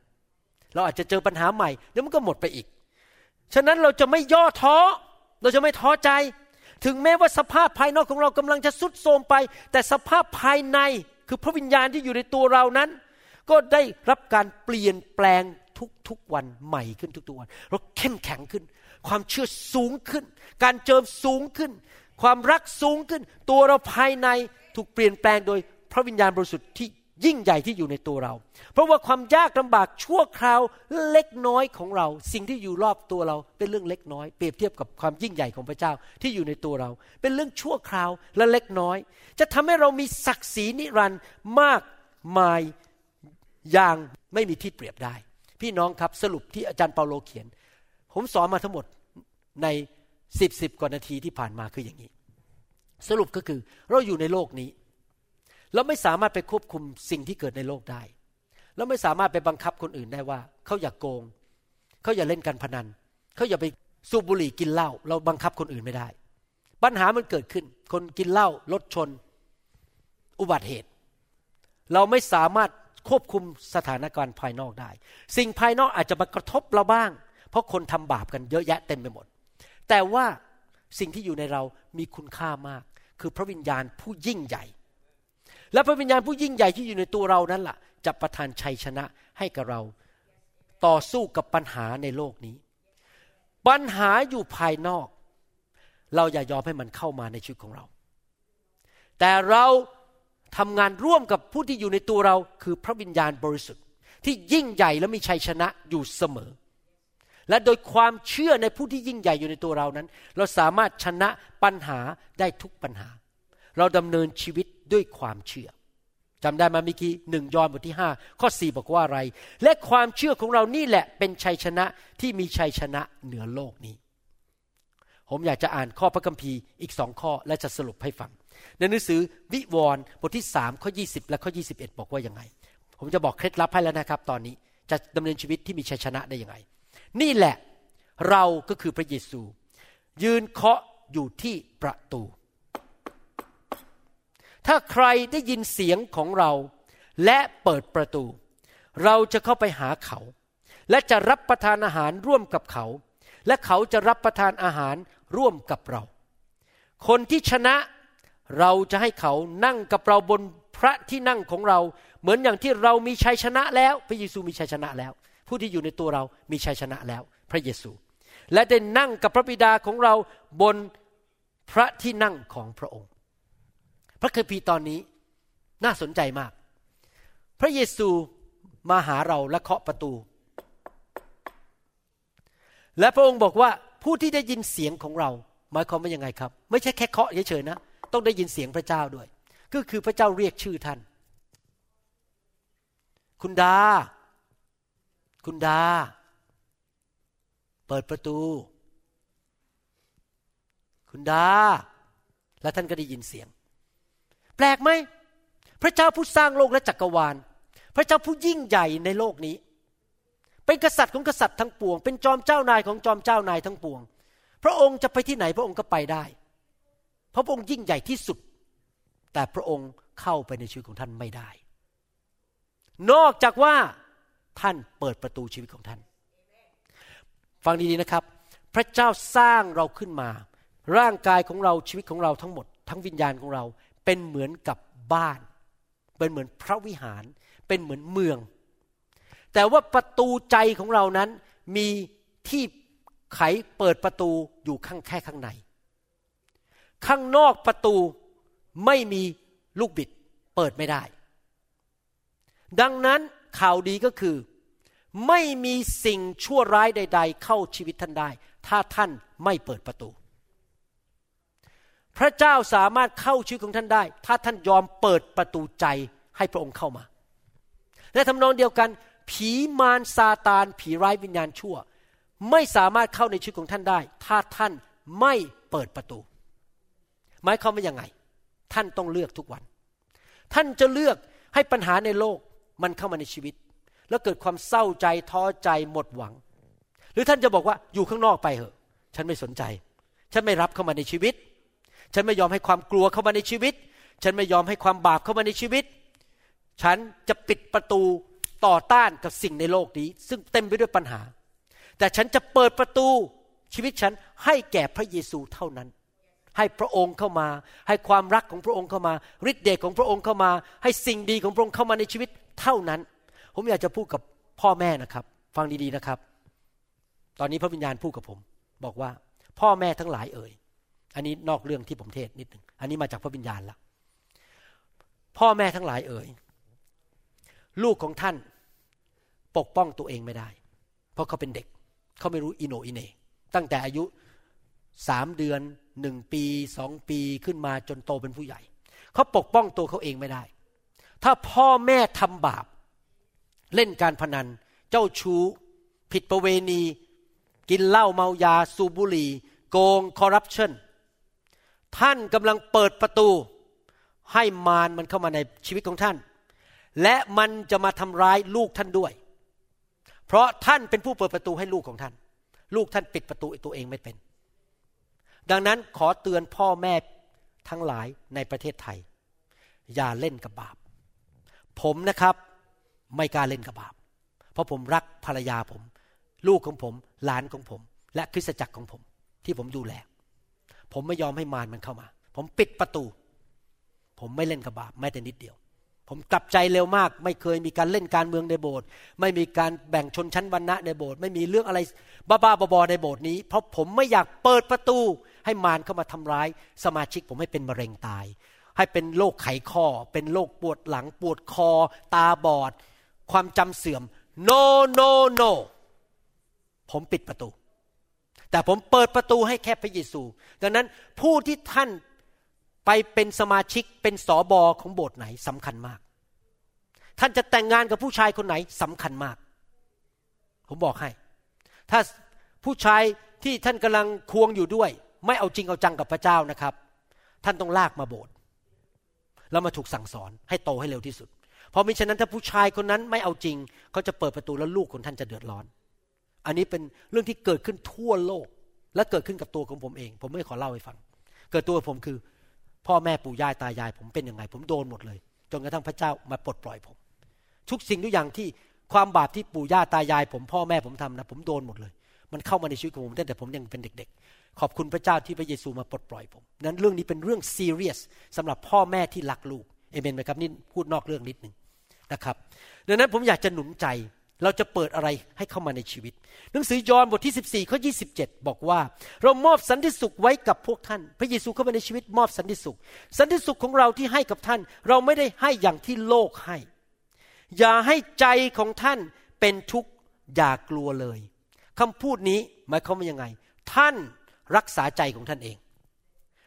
เราอาจจะเจอปัญหาใหม่เดี๋ยวมันก็หมดไปอีก ฉะนั้นเราจะไม่ย่อท้อ เราจะไม่ท้อใจ ถึงแม้ว่าสภาพภายนอกของเรากำลังจะสุดโทมไป แต่สภาพภายในคือพระวิญญาณที่อยู่ในตัวเรานั้น ก็ได้รับการเปลี่ยนแปลงทุกๆวันใหม่ขึ้นทุกๆวัน เราเข้มแข็งขึ้น ความเชื่อสูงขึ้น การเจิมสูงขึ้น ความรักสูงขึ้น ตัวเราภายในถูกเปลี่ยนแปลงโดยพระวิญญาณบริสุทธิ์ที่ ยิ่งใหญ่ที่อยู่ในตัวเรา เพราะว่าความยากลำบากชั่วคราวเล็กน้อยของเรา สิ่งที่อยู่รอบตัวเราเป็นเรื่องเล็กน้อย เปรียบเทียบกับความยิ่งใหญ่ของพระเจ้าที่อยู่ในตัวเรา เป็นเรื่องชั่วคราวและเล็กน้อย จะทำให้เรามีศักดิ์ศรีนิรันดร์มากมายอย่างไม่มีที่เปรียบได้ พี่น้องครับสรุปที่อาจารย์เปาโลเขียน ผมสอนมาทั้งหมดในสิบสิบกว่านาทีที่ผ่านมาคืออย่างนี้ สรุปก็คือเราอยู่ในโลกนี้ เราไม่สามารถไปควบคุมสิ่งที่เกิดในโลกได้ เราไม่สามารถไปบังคับคนอื่นได้ว่า เขาอย่ากโกง เขาอย่าเล่นการพนัน เขาอย่าไปสูบบุหรี่กินเหล้าเราบังคับคนอื่นไม่ได้ ปัญหามันเกิดขึ้น คนกินเหล้ารถชน อุบัติเหตุ เราไม่สามารถควบคุมสถานการณ์ภายนอกได้ สิ่งภายนอกอาจจะมากระทบเราบ้าง เพราะคนทำบาปกันเยอะแยะเต็มไปหมด แต่ว่าสิ่งที่อยู่ในเรามีคุณค่ามาก คือพระวิญญาณผู้ยิ่งใหญ่ และพระวิญญาณผู้ยิ่งใหญ่ที่อยู่ในตัวเรานั้นละ่ะ จะประทานชัยชนะให้กับเรา ต่อสู้กับปัญหาในโลกนี้ ปัญหาอยู่ภายนอก เราอย่ายอมให้มันเข้ามาในชีวิตของเรา แต่เราทำงานร่วมกับผู้ที่อยู่ในตัวเราคือพระวิญญาณบริสุทธิ์ ที่ยิ่งใหญ่และมีชัยชนะอยู่เสมอ และโดยความเชื่อในผู้ที่ยิ่งใหญ่อยู่ในตัวเรานั้น เราสามารถชนะปัญหาได้ทุกปัญหา เราดำเนินชีวิต ด้วยความเชื่อจำได้มาเมื่อกี้หนึ่งยอห์นบทที่ห้าข้อสี่บอกว่าอะไร และความเชื่อของเรานี่แหละเป็นชัยชนะที่มีชัยชนะเหนือโลกนี้ ผมอยากจะอ่านข้อพระคัมภีร์อีกสองข้อและจะสรุปให้ฟัง ในหนังสือวิวรณ์บทที่สามข้อยีและข้อยีบอกว่ายังไง ผมจะบอกเคล็ดลับให้แล้วนะครับ ตอนนี้จะดำเนินชีวิตที่มีชัยชนะได้ยังไง นี่แหละเราก็คือพระเยซู ยืนเคาะอยู่ที่ประตู ถ้าใครได้ยินเสียงของเรา และเปิดประตู เราจะเข้าไปหาเขา และจะรับประทานอาหารร่วมกับเขา และเขาจะรับประทานอาหารร่วมกับเรา คนที่ชนะเราจะให้เขานั่งกับเราบนพระที่นั่งของเรา เหมือนอย่างที่เรามีชัยชนะแล้ว พระเยซูมีชัยชนะแล้ว ผู้ที่อยู่ในตัวเรามีชัยชนะแล้ว พระเยซู และได้นั่งกับพระบิดาของเราบนพระที่นั่งของพระองค์ พระคัมภีร์ตอนนี้น่าสนใจมาก พระเยซูมาหาเราและเคาะประตู และพระองค์บอกว่าผู้ที่ได้ยินเสียงของเราหมายความว่ายังไงครับ ไม่ใช่แค่เคาะเฉยๆนะ ต้องได้ยินเสียงพระเจ้าด้วย ก็คือพระเจ้าเรียกชื่อท่าน คุณดา คุณดา เปิดประตู คุณดา และท่านก็ได้ยินเสียง แปลกไหม พระเจ้าผู้สร้างโลกและจักรวาล พระเจ้าผู้ยิ่งใหญ่ในโลกนี้ เป็นกษัตริย์ของกษัตริย์ทั้งปวง เป็นจอมเจ้านายของจอมเจ้านายทั้งปวง พระองค์จะไปที่ไหนพระองค์ก็ไปได้ เพราะพระองค์ยิ่งใหญ่ที่สุด แต่พระองค์เข้าไปในชีวิตของท่านไม่ได้ นอกจากว่าท่านเปิดประตูชีวิตของท่าน ฟังดีๆนะครับ พระเจ้าสร้างเราขึ้นมา ร่างกายของเราชีวิตของเราทั้งหมด ทั้งวิญญาณของเรา เป็นเหมือนกับบ้าน เป็นเหมือนพระวิหาร เป็นเหมือนเมือง แต่ว่าประตูใจของเรานั้นมีที่ไขเปิดประตูอยู่ข้างแค่ข้างใน ข้างนอกประตูไม่มีลูกบิดเปิดไม่ได้ ดังนั้นข่าวดีก็คือ ไม่มีสิ่งชั่วร้ายใด ๆ เข้าชีวิตท่านได้ ถ้าท่านไม่เปิดประตู พระเจ้าสามารถเข้าชีวิตของท่านได้ ถ้าท่านยอมเปิดประตูใจให้พระองค์เข้ามา และทำนองเดียวกัน ผีมารซาตาน ผีร้ายวิญญาณชั่ว ไม่สามารถเข้าในชีวิตของท่านได้ ถ้าท่านไม่เปิดประตู หมายความว่ายังไง ท่านต้องเลือกทุกวัน ท่านจะเลือกให้ปัญหาในโลกมันเข้ามาในชีวิต แล้วเกิดความเศร้าใจท้อใจหมดหวัง หรือท่านจะบอกว่าอยู่ข้างนอกไปเหอะ ฉันไม่สนใจ ฉันไม่รับเข้ามาในชีวิต ฉันไม่ยอมให้ความกลัวเข้ามาในชีวิต ฉันไม่ยอมให้ความบาปเข้ามาในชีวิต ฉันจะปิดประตูต่อต้านกับสิ่งในโลกนี้ ซึ่งเต็มไปด้วยปัญหา แต่ฉันจะเปิดประตูชีวิตฉันให้แก่พระเยซูเท่านั้น ให้พระองค์เข้ามา ให้ความรักของพระองค์เข้ามาฤทธิ์เดชของพระองค์เข้ามา ให้สิ่งดีของพระองค์เข้ามาในชีวิตเท่านั้น ผมอยากจะพูดกับพ่อแม่นะครับ ฟังดีๆนะครับ ตอนนี้พระวิญญาณพูดกับผม บอกว่า พ่อแม่ทั้งหลายเอ่ย อันนี้นอกเรื่องที่ผมเทศนิดหนึ่งอันนี้มาจากพระวิญญาณละพ่อแม่ทั้งหลายเอ่ยลูกของท่านปกป้องตัวเองไม่ได้ เพราะเขาเป็นเด็ก เขาไม่รู้อิโนอิเนตั้งแต่อายุสามเดือนหนึ่งปีสองปีขึ้นมาจนโตเป็นผู้ใหญ่ เขาปกป้องตัวเขาเองไม่ได้ ถ้าพ่อแม่ทำบาป เล่นการพนัน เจ้าชู้ ผิดประเวณี กินเหล้าเมายา สูบบุหรี่ โกงคอร์รัปชัน ท่านกำลังเปิดประตู ให้มารมันเข้ามาในชีวิตของท่าน และมันจะมาทำร้ายลูกท่านด้วย เพราะท่านเป็นผู้เปิดประตูให้ลูกของท่าน ลูกท่านปิดประตูตัวเองไม่เป็น ดังนั้นขอเตือนพ่อแม่ทั้งหลายในประเทศไทย อย่าเล่นกับบาป ผมนะครับไม่กล้าเล่นกับบาป เพราะผมรักภรรยาผม ลูกของผม หลานของผม และคริสตจักรของผม ที่ผมดูแล ผมไม่ยอมให้มารมันเข้ามา ผมปิดประตู ผมไม่เล่นกับบาปแม้แต่นิดเดียว ผมกลับใจเร็วมาก ไม่เคยมีการเล่นการเมืองในโบสถ์ไม่มีการแบ่งชนชั้นวรรณะในโบสถ์ไม่มีเรื่องอะไรบ้าๆบอๆในโบสถ์นี้ เพราะผมไม่อยากเปิดประตู ให้มารเข้ามาทำร้ายสมาชิก ผมให้เป็นมะเร็งตาย ให้เป็นโรคไขข้อ เป็นโรคปวดหลังปวดคอ ตาบอด ความจำเสื่อม no no no ผมปิดประตู แต่ผมเปิดประตูให้แค่พระเยซู ดังนั้นผู้ที่ท่านไปเป็นสมาชิกเป็นสอบอของโบสถ์ไหนสำคัญมาก ท่านจะแต่งงานกับผู้ชายคนไหนสำคัญมาก ผมบอกให้ ถ้าผู้ชายที่ท่านกำลังควงอยู่ด้วย ไม่เอาจริงเอาจังกับพระเจ้านะครับ ท่านต้องลากมาโบสถ์แล้วมาถูกสั่งสอนให้โตให้เร็วที่สุด เพราะมิฉะนั้นถ้าผู้ชายคนนั้นไม่เอาจริง เขาจะเปิดประตูแล้วลูกของท่านจะเดือดร้อน อันนี้เป็นเรื่องที่เกิดขึ้นทั่วโลก และเกิดขึ้นกับตัวของผมเอง ผมไม่ขอเล่าให้ฟัง เกิดตัวผมคือ พ่อแม่ปู่ย่าตายาย ผมเป็นยังไง ผมโดนหมดเลย จนกระทั่งพระเจ้ามาปลดปล่อยผม ทุกสิ่งทุกอย่างที่ความบาปที่ปู่ย่าตายาย ผมพ่อแม่ผมทำนะ ผมโดนหมดเลย มันเข้ามาในชีวิตของผมตั้งแต่ผมยังเป็นเด็ก ๆ ขอบคุณพระเจ้าที่พระเยซูมาปลดปล่อยผม นั้นเรื่องนี้เป็นเรื่องซีเรียสสำหรับพ่อแม่ที่รักลูกเอเมนไหมครับนี่พูดนอกเรื่องนิดหนึ่งนะครับ ดังนั้นผมอยากจะหนุนใจ เราจะเปิดอะไรให้เข้ามาในชีวิต หนังสือยอห์นบทที่ 14ข้อ27บอกว่า เรามอบสันติสุขไว้กับพวกท่าน พระเยซูเข้ามาในชีวิตมอบสันติสุข สันติสุขของเราที่ให้กับท่าน เราไม่ได้ให้อย่างที่โลกให้ อย่าให้ใจของท่านเป็นทุกข์อย่ากลัวเลยคำพูดนี้หมายความว่ายังไง ท่านรักษาใจของท่านเอง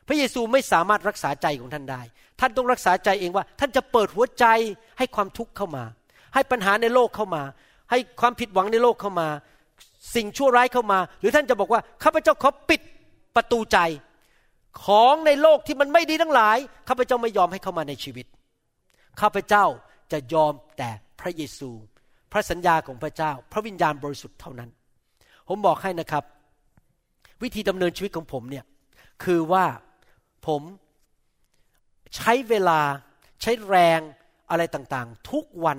พระเยซูไม่สามารถรักษาใจของท่านได้ ท่านต้องรักษาใจเองว่า ท่านจะเปิดหัวใจให้ความทุกข์เข้ามา ให้ปัญหาในโลกเข้ามา ให้ความผิดหวังในโลกเข้ามา สิ่งชั่วร้ายเข้ามา หรือท่านจะบอกว่าข้าพเจ้าขอปิดประตูใจของในโลกที่มันไม่ดีทั้งหลายข้าพเจ้าไม่ยอมให้เข้ามาในชีวิตข้าพเจ้าจะยอมแต่พระเยซู พระสัญญาของพระเจ้า พระวิญญาณบริสุทธิ์เท่านั้น ผมบอกให้นะครับ วิธีดำเนินชีวิตของผมเนี่ยคือว่าผมใช้เวลาใช้แรงอะไรต่างๆ ทุกวัน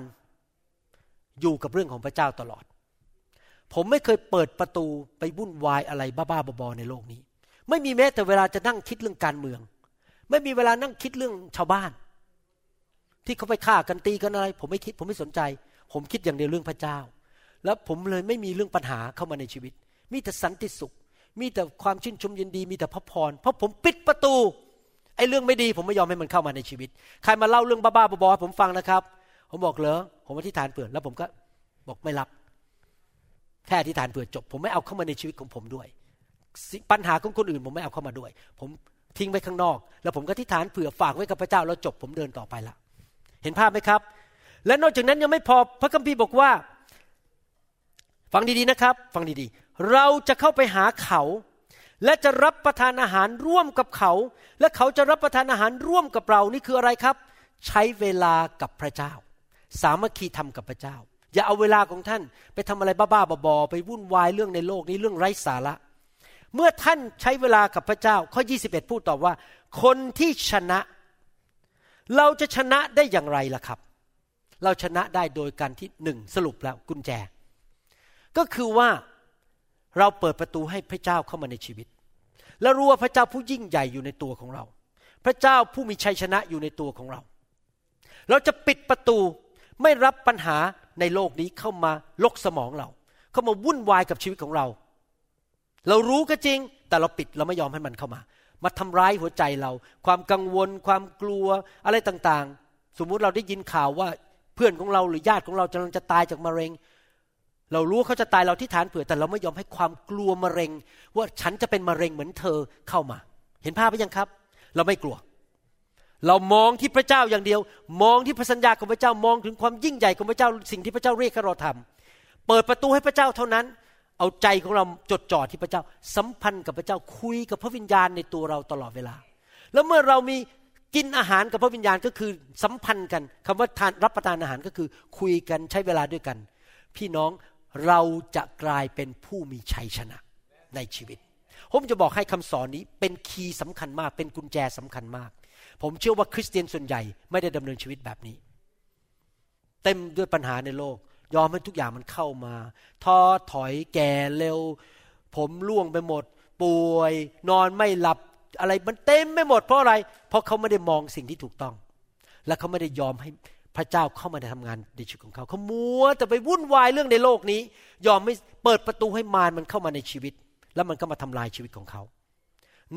อยู่กับเรื่องของพระเจ้าตลอด ผมไม่เคยเปิดประตูไปวุ่นวายอะไรบ้าๆบอๆในโลกนี้ ไม่มีแม้แต่เวลาจะนั่งคิดเรื่องการเมือง ไม่มีเวลานั่งคิดเรื่องชาวบ้าน ที่เขาไปฆ่ากันตีกันอะไร ผมไม่คิด ผมไม่สนใจ ผมคิดอย่างเดียวเรื่องพระเจ้า แล้วผมเลยไม่มีเรื่องปัญหาเข้ามาในชีวิต มีแต่สันติสุข มีแต่ความชื่นชมยินดี มีแต่พระพร เพราะผมปิดประตูไอ้เรื่องไม่ดี ผมไม่ยอมให้มันเข้ามาในชีวิต ใครมาเล่าเรื่องบ้าๆบอๆผมฟังนะครับ ผมบอกเหรอผมอธิษฐานเผื่อแล้วผมก็บอกไม่รับแค่อธิษฐานเผื่อจบ ผมไม่เอาเข้ามาในชีวิตของผมด้วย ปัญหาของคนอื่น ผมไม่เอาเข้ามาด้วย ผมทิ้งไว้ข้างนอก แล้วผมก็อธิษฐานเผื่อฝากไว้กับพระเจ้าแล้วจบผมเดินต่อไปละเห็นภาพไหมครับ และนอกจากนั้นยังไม่พอพระคัมภีร์บอกว่า ฟังดีๆนะครับ ฟังดีๆ เราจะเข้าไปหาเขา และจะรับประทานอาหารร่วมกับเขา และเขาจะรับประทานอาหารร่วมกับเรานี่คืออะไรครับ ใช้เวลากับพระเจ้า สามัคคีทำกับพระเจ้า อย่าเอาเวลาของท่านไปทำอะไรบ้าๆบอๆไปวุ่นวายเรื่องในโลกนี้เรื่องไร้สาระ เมื่อท่านใช้เวลากับพระเจ้า ข้อ 21 พูดตอบว่า คนที่ชนะ เราจะชนะได้อย่างไรล่ะครับ เราชนะได้โดยการที่หนึ่งสรุปแล้วกุญแจ ก็คือว่าเราเปิดประตูให้พระเจ้าเข้ามาในชีวิต แล้วรู้ว่าพระเจ้าผู้ยิ่งใหญ่อยู่ในตัวของเรา พระเจ้าผู้มีชัยชนะอยู่ในตัวของเรา เราจะปิดประตู ไม่รับปัญหาในโลกนี้เข้ามาลกสมองเรา เข้ามาวุ่นวายกับชีวิตของเรา เรารู้ก็จริง แต่เราปิดเราไม่ยอมให้มันเข้ามา มาทำร้ายหัวใจเรา ความกังวล ความกลัวอะไรต่างๆ สมมุติเราได้ยินข่าวว่าเพื่อนของเราหรือญาติของเรากำลังจะตายจากมะเร็ง เรารู้เขาจะตายเราที่ฐานเผื่อ แต่เราไม่ยอมให้ความกลัวมะเร็ง ว่าฉันจะเป็นมะเร็งเหมือนเธอเข้ามา เห็นภาพไหมยังครับ เราไม่กลัว เรามองที่พระเจ้าอย่างเดียว มองที่พระสัญญาของพระเจ้ามองถึงความยิ่งใหญ่ของพระเจ้าสิ่งที่พระเจ้าเรียกให้เราทำเปิดประตูให้พระเจ้าเท่านั้น เอาใจของเราจดจ่อที่พระเจ้า สัมพันธ์กับพระเจ้าคุยกับพระวิญญาณในตัวเราตลอดเวลา แล้วเมื่อเรามีกินอาหารกับพระวิญญาณก็คือสัมพันธ์กันคำว่าทานรับประทานอาหารก็คือคุยกันใช้เวลาด้วยกัน พี่น้องเราจะกลายเป็นผู้มีชัยชนะในชีวิต ผมจะบอกให้คำสอนนี้เป็นคีย์สำคัญมาก เป็นกุญแจสำคัญมาก ผมเชื่อว่าคริสเตียนส่วนใหญ่ไม่ได้ดำเนินชีวิตแบบนี้ เต็มด้วยปัญหาในโลก ยอมให้ทุกอย่างมันเข้ามาท้อถอยแก่เร็ว ผมล่วงไปหมด ป่วย นอนไม่หลับอะไรมันเต็มไม่หมดเพราะอะไร เพราะเขาไม่ได้มองสิ่งที่ถูกต้อง และเขาไม่ได้ยอมให้พระเจ้าเข้ามาในทำงานในชีวิตของเขาเขามัวแต่ไปวุ่นวายเรื่องในโลกนี้ ยอมไม่เปิดประตูให้มารมันเข้ามาในชีวิต แล้วมันก็มาทำลายชีวิตของเขา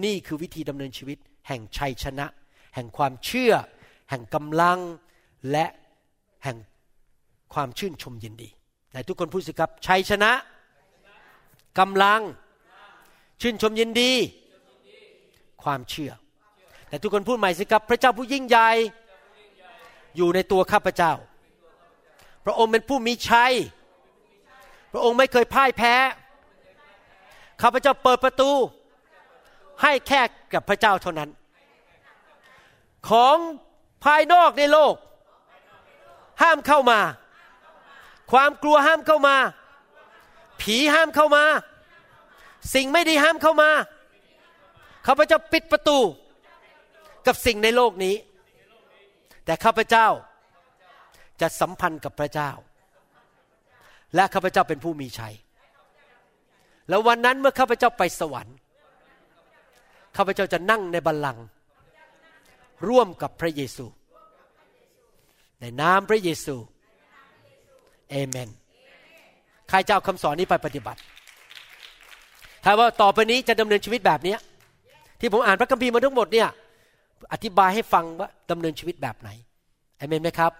นี่คือวิธีดำเนินชีวิตแห่งชัยชนะ แห่งความเชื่อ แห่งกำลังและแห่งความชื่นชมยินดีไหนทุกคนพูดสิครับชัยชนะกำลัง ชื่นชมยินดี ความเชื่อ แต่ทุกคนพูดใหม่สิครับพระเจ้าผู้ยิ่งใหญ่อยู่ในตัวข้าพเจ้า พระองค์เป็นผู้มีชัย พระองค์ไม่เคยพ่ายแพ้ ข้าพเจ้าเปิดประตู ให้แค่กับพระเจ้าเท่านั้น ของภายนอกในโลก ห้ามเข้ามา ความกลัวห้ามเข้ามา ผีห้ามเข้ามา สิ่งไม่ดีห้ามเข้ามาข้าพเจ้าปิดประตูกับสิ่งในโลกนี้ แต่ข้าพเจ้าจะสัมพันธ์กับพระเจ้า และข้าพเจ้าเป็นผู้มีชัย แล้ววันนั้นเมื่อข้าพเจ้าไปสวรรค์ข้าพเจ้าจะนั่งในบัลลังก์ ร่วมกับพระเยซู ในนามพระเยซูเอเมนใครจะเอาคำสอนนี้ไปปฏิบัติถ้าว่าต่อไปนี้จะดำเนินชีวิตแบบนี้ที่ผมอ่านพระคัมภีร์มาทั้งหมดเนี่ยอธิบายให้ฟังว่าดำเนินชีวิตแบบไหนเอเมนไหมครับ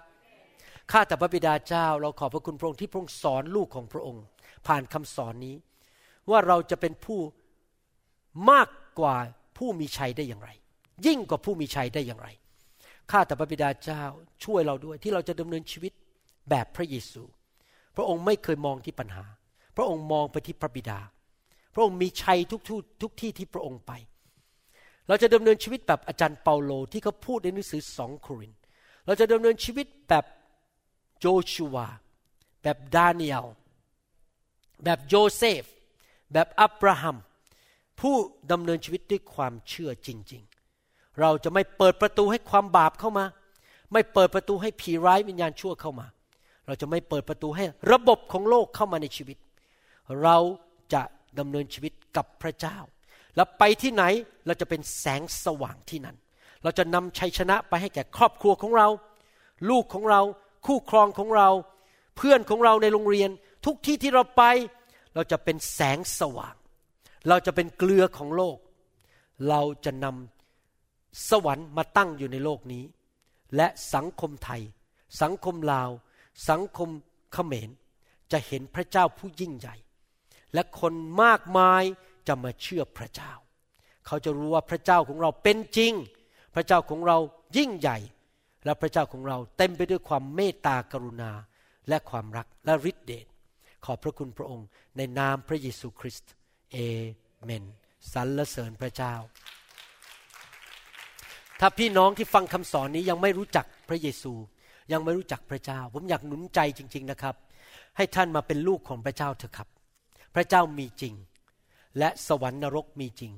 ข้าแต่พระบิดาเจ้า เราขอบพระคุณพระองค์ที่พระองค์สอนลูกของพระองค์ ผ่านคำสอนนี้ ว่าเราจะเป็นผู้มากกว่าผู้มีชัยได้อย่างไร ยิ่งกว่าผู้มีชัยได้อย่างไร ข้าแต่พระบิดาเจ้าช่วยเราด้วยที่เราจะดำเนินชีวิตแบบพระเยซู พระองค์ไม่เคยมองที่ปัญหา พระองค์มองไปที่พระบิดา พระองค์มีชัยทุกทุกทุกที่ที่พระองค์ไป เราจะดำเนินชีวิตแบบอาจารย์เปาโลที่เขาพูดในหนังสือสองโคริน เราจะดำเนินชีวิตแบบโจชูวแบบดานิเอล แบบโยเซฟ แบบอับราฮัม ผู้ดำเนินชีวิตด้วยความเชื่อจริง เราจะไม่เปิดประตูให้ความบาปเข้ามา ไม่เปิดประตูให้ผีร้ายวิญญาณชั่วเข้ามา เราจะไม่เปิดประตูให้ระบบของโลกเข้ามาในชีวิต เราจะดำเนินชีวิตกับพระเจ้า แล้วไปที่ไหนเราจะเป็นแสงสว่างที่นั่นเราจะนำชัยชนะไปให้แก่ครอบครัวของเรา ลูกของเรา คู่ครองของเรา เพื่อนของเราในโรงเรียน ทุกที่ที่เราไป เราจะเป็นแสงสว่าง เราจะเป็นเกลือของโลก เราจะนำ สวรรค์มาตั้งอยู่ในโลกนี้ และสังคมไทย สังคมลาว สังคมเขมร จะเห็นพระเจ้าผู้ยิ่งใหญ่ และคนมากมายจะมาเชื่อพระเจ้า เขาจะรู้ว่าพระเจ้าของเราเป็นจริง พระเจ้าของเรายิ่งใหญ่ และพระเจ้าของเราเต็มไปด้วยความเมตตากรุณาและความรักและฤทธิเดชขอบพระคุณพระองค์ในนามพระเยซูคริสต์เอเมนสรรเสริญพระเจ้า ถ้าพี่น้องที่ฟังคำสอนนี้ยังไม่รู้จักพระเยซู ยังไม่รู้จักพระเจ้า ผมอยากหนุนใจจริง ๆนะครับ ให้ท่านมาเป็นลูกของพระเจ้าเถอะครับ พระเจ้ามีจริง และสวรรค์นรกมีจริง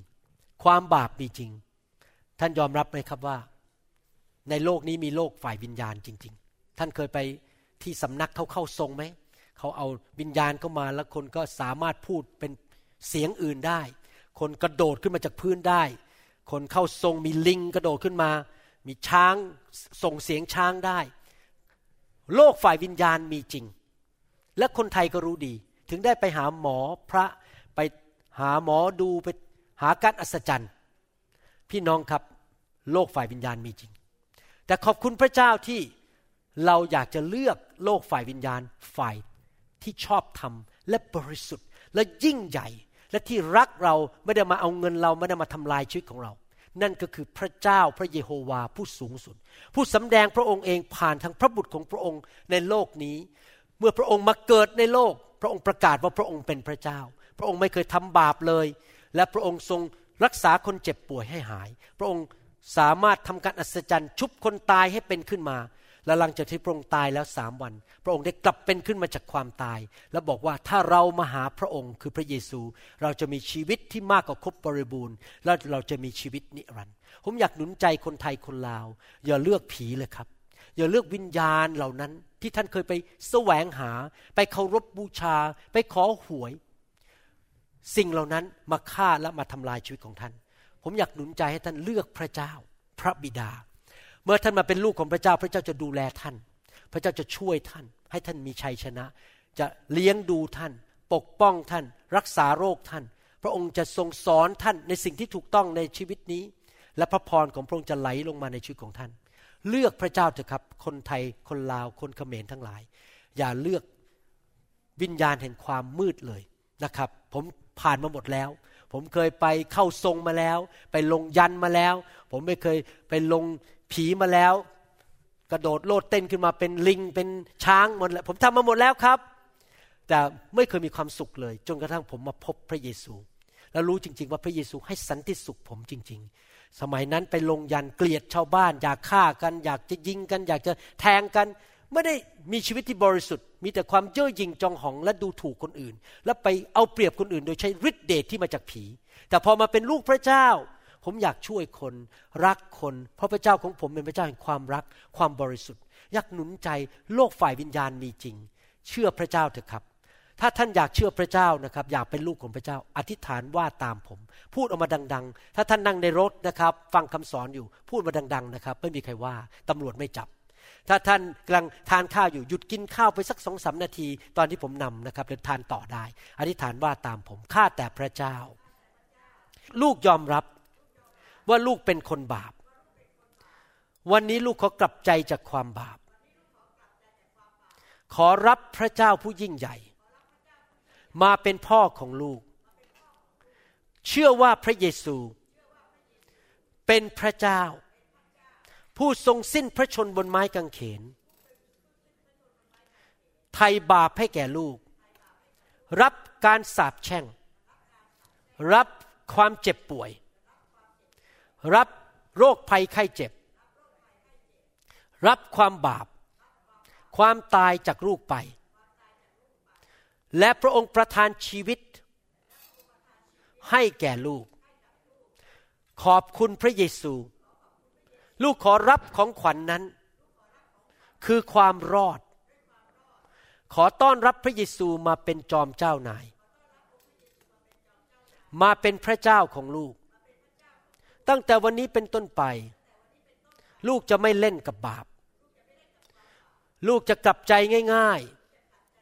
ความบาปมีจริง ท่านยอมรับไหมครับว่า ในโลกนี้มีโลกฝ่ายวิญญาณจริง ๆ ท่านเคยไปที่สำนักเขาเข้าทรงไหมเขาเอาวิญญาณเข้ามาแล้วคนก็สามารถพูดเป็นเสียงอื่นได้ คนกระโดดขึ้นมาจากพื้นได้ คนเข้าทรงมีลิงกระโดดขึ้นมา มีช้างส่งเสียงช้างได้ โลกฝ่ายวิญญาณมีจริง และคนไทยก็รู้ดี ถึงได้ไปหาหมอพระไปหาหมอดูไปหาการอัศจรรย์ พี่น้องครับ โลกฝ่ายวิญญาณมีจริง แต่ขอบคุณพระเจ้าที่เราอยากจะเลือกโลกฝ่ายวิญญาณฝ่ายที่ชอบธรรมและบริสุทธิ์และยิ่งใหญ่ และที่รักเราไม่ได้มาเอาเงินเราไม่ได้มาทำลายชีวิตของเรา นั่นก็คือพระเจ้าพระเยโฮวาผู้สูงสุด ผู้สำแดงพระองค์เองผ่านทางพระบุตรของพระองค์ในโลกนี้ เมื่อพระองค์มาเกิดในโลก พระองค์ประกาศว่าพระองค์เป็นพระเจ้า พระองค์ไม่เคยทำบาปเลย และพระองค์ทรงรักษาคนเจ็บป่วยให้หาย พระองค์สามารถทำการอัศจรรย์ชุบคนตายให้เป็นขึ้นมา และหลังจากที่พระองค์ตายแล้วสามวัน พระองค์ได้กลับเป็นขึ้นมาจากความตาย แล้วบอกว่าถ้าเรามาหาพระองค์คือพระเยซู เราจะมีชีวิตที่มากกว่าครบบริบูรณ์ และเราจะมีชีวิตนิรันดร์ผมอยากหนุนใจคนไทยคนลาว อย่าเลือกผีเลยครับ อย่าเลือกวิญญาณเหล่านั้นที่ท่านเคยไปแสวงหา ไปเคารพบบูชา ไปขอหวย สิ่งเหล่านั้นมาฆ่าและมาทำลายชีวิตของท่าน ผมอยากหนุนใจให้ท่านเลือกพระเจ้า พระบิดา เมื่อท่านมาเป็นลูกของพระเจ้า พระเจ้าจะดูแลท่าน พระเจ้าจะช่วยท่าน ให้ท่านมีชัยชนะ จะเลี้ยงดูท่าน ปกป้องท่าน รักษาโรคท่าน พระองค์จะทรงสอนท่านในสิ่งที่ถูกต้องในชีวิตนี้ และพระพรของพระองค์จะไหลลงมาในชีวิตของท่าน เลือกพระเจ้าเถอะครับ คนไทยคนลาวคนเขมรทั้งหลาย อย่าเลือกวิญญาณแห่งความมืดเลยนะครับ ผมผ่านมาหมดแล้ว ผมเคยไปเข้าทรงมาแล้ว ไปลงยันมาแล้ว ผมไม่เคยไปลง ผีมาแล้ว กระโดดโลดเต้นขึ้นมาเป็นลิงเป็นช้างหมดแล้วผมทำมาหมดแล้วครับ แต่ไม่เคยมีความสุขเลย จนกระทั่งผมมาพบพระเยซู แล้วรู้จริง ๆ ว่าพระเยซูให้สันติสุขผมจริง ๆ สมัยนั้นไปลงยันเกลียดชาวบ้าน อยากฆ่ากัน อยากจะยิงกัน อยากจะแทงกันไม่ได้มีชีวิตที่บริสุทธิ์ มีแต่ความเย่อหยิ่งจองหองและดูถูกคนอื่น และไปเอาเปรียบคนอื่น โดยใช้ฤทธิเดชที่มาจากผี แต่พอมาเป็นลูกพระเจ้า ผมอยากช่วยคนรักคน เพราะพระเจ้าของผมเป็นพระเจ้าแห่งความรัก ความบริสุทธิ์ อยากหนุนใจโลกฝ่ายวิญญาณมีจริง เชื่อพระเจ้าเถอะครับ ถ้าท่านอยากเชื่อพระเจ้านะครับ อยากเป็นลูกของพระเจ้า อธิษฐานว่าตามผม พูดออกมาดัง ๆ ถ้าท่านนั่งในรถนะครับ ฟังคำสอนอยู่ พูดมาดัง ๆ นะครับ ไม่มีใครว่าตำรวจไม่จับ ถ้าท่านกำลังทานข้าวอยู่หยุดกินข้าวไปสักสองสานาที ตอนที่ผมนำนะครับเดินทานต่อได้ อธิษฐานว่าตามผมข้าแต่พระเจ้า ลูกยอมรับ ว่าลูกเป็นคนบาป วันนี้ลูกขอกลับใจจากความบาป ขอรับพระเจ้าผู้ยิ่งใหญ่ มาเป็นพ่อของลูก เชื่อว่าพระเยซู เป็นพระเจ้า ผู้ทรงสิ้นพระชนบนไม้กางเขน ไทยบาปให้แก่ลูก รับการสาปแช่ง รับความเจ็บป่วย รับโรคภัยไข้เจ็บ รับความบาป ความตายจากลูกไป และพระองค์ประทานชีวิต ให้แก่ลูก ขอบคุณพระเยซู ลูกขอรับของขวัญนนั้น คือความรอด ขอต้อนรับพระเยซูมาเป็นจอมเจ้านาย มาเป็นพระเจ้าของลูก ตั้งแต่วันนี้เป็นต้นไป ลูกจะไม่เล่นกับบาป ลูกจะกลับใจง่าย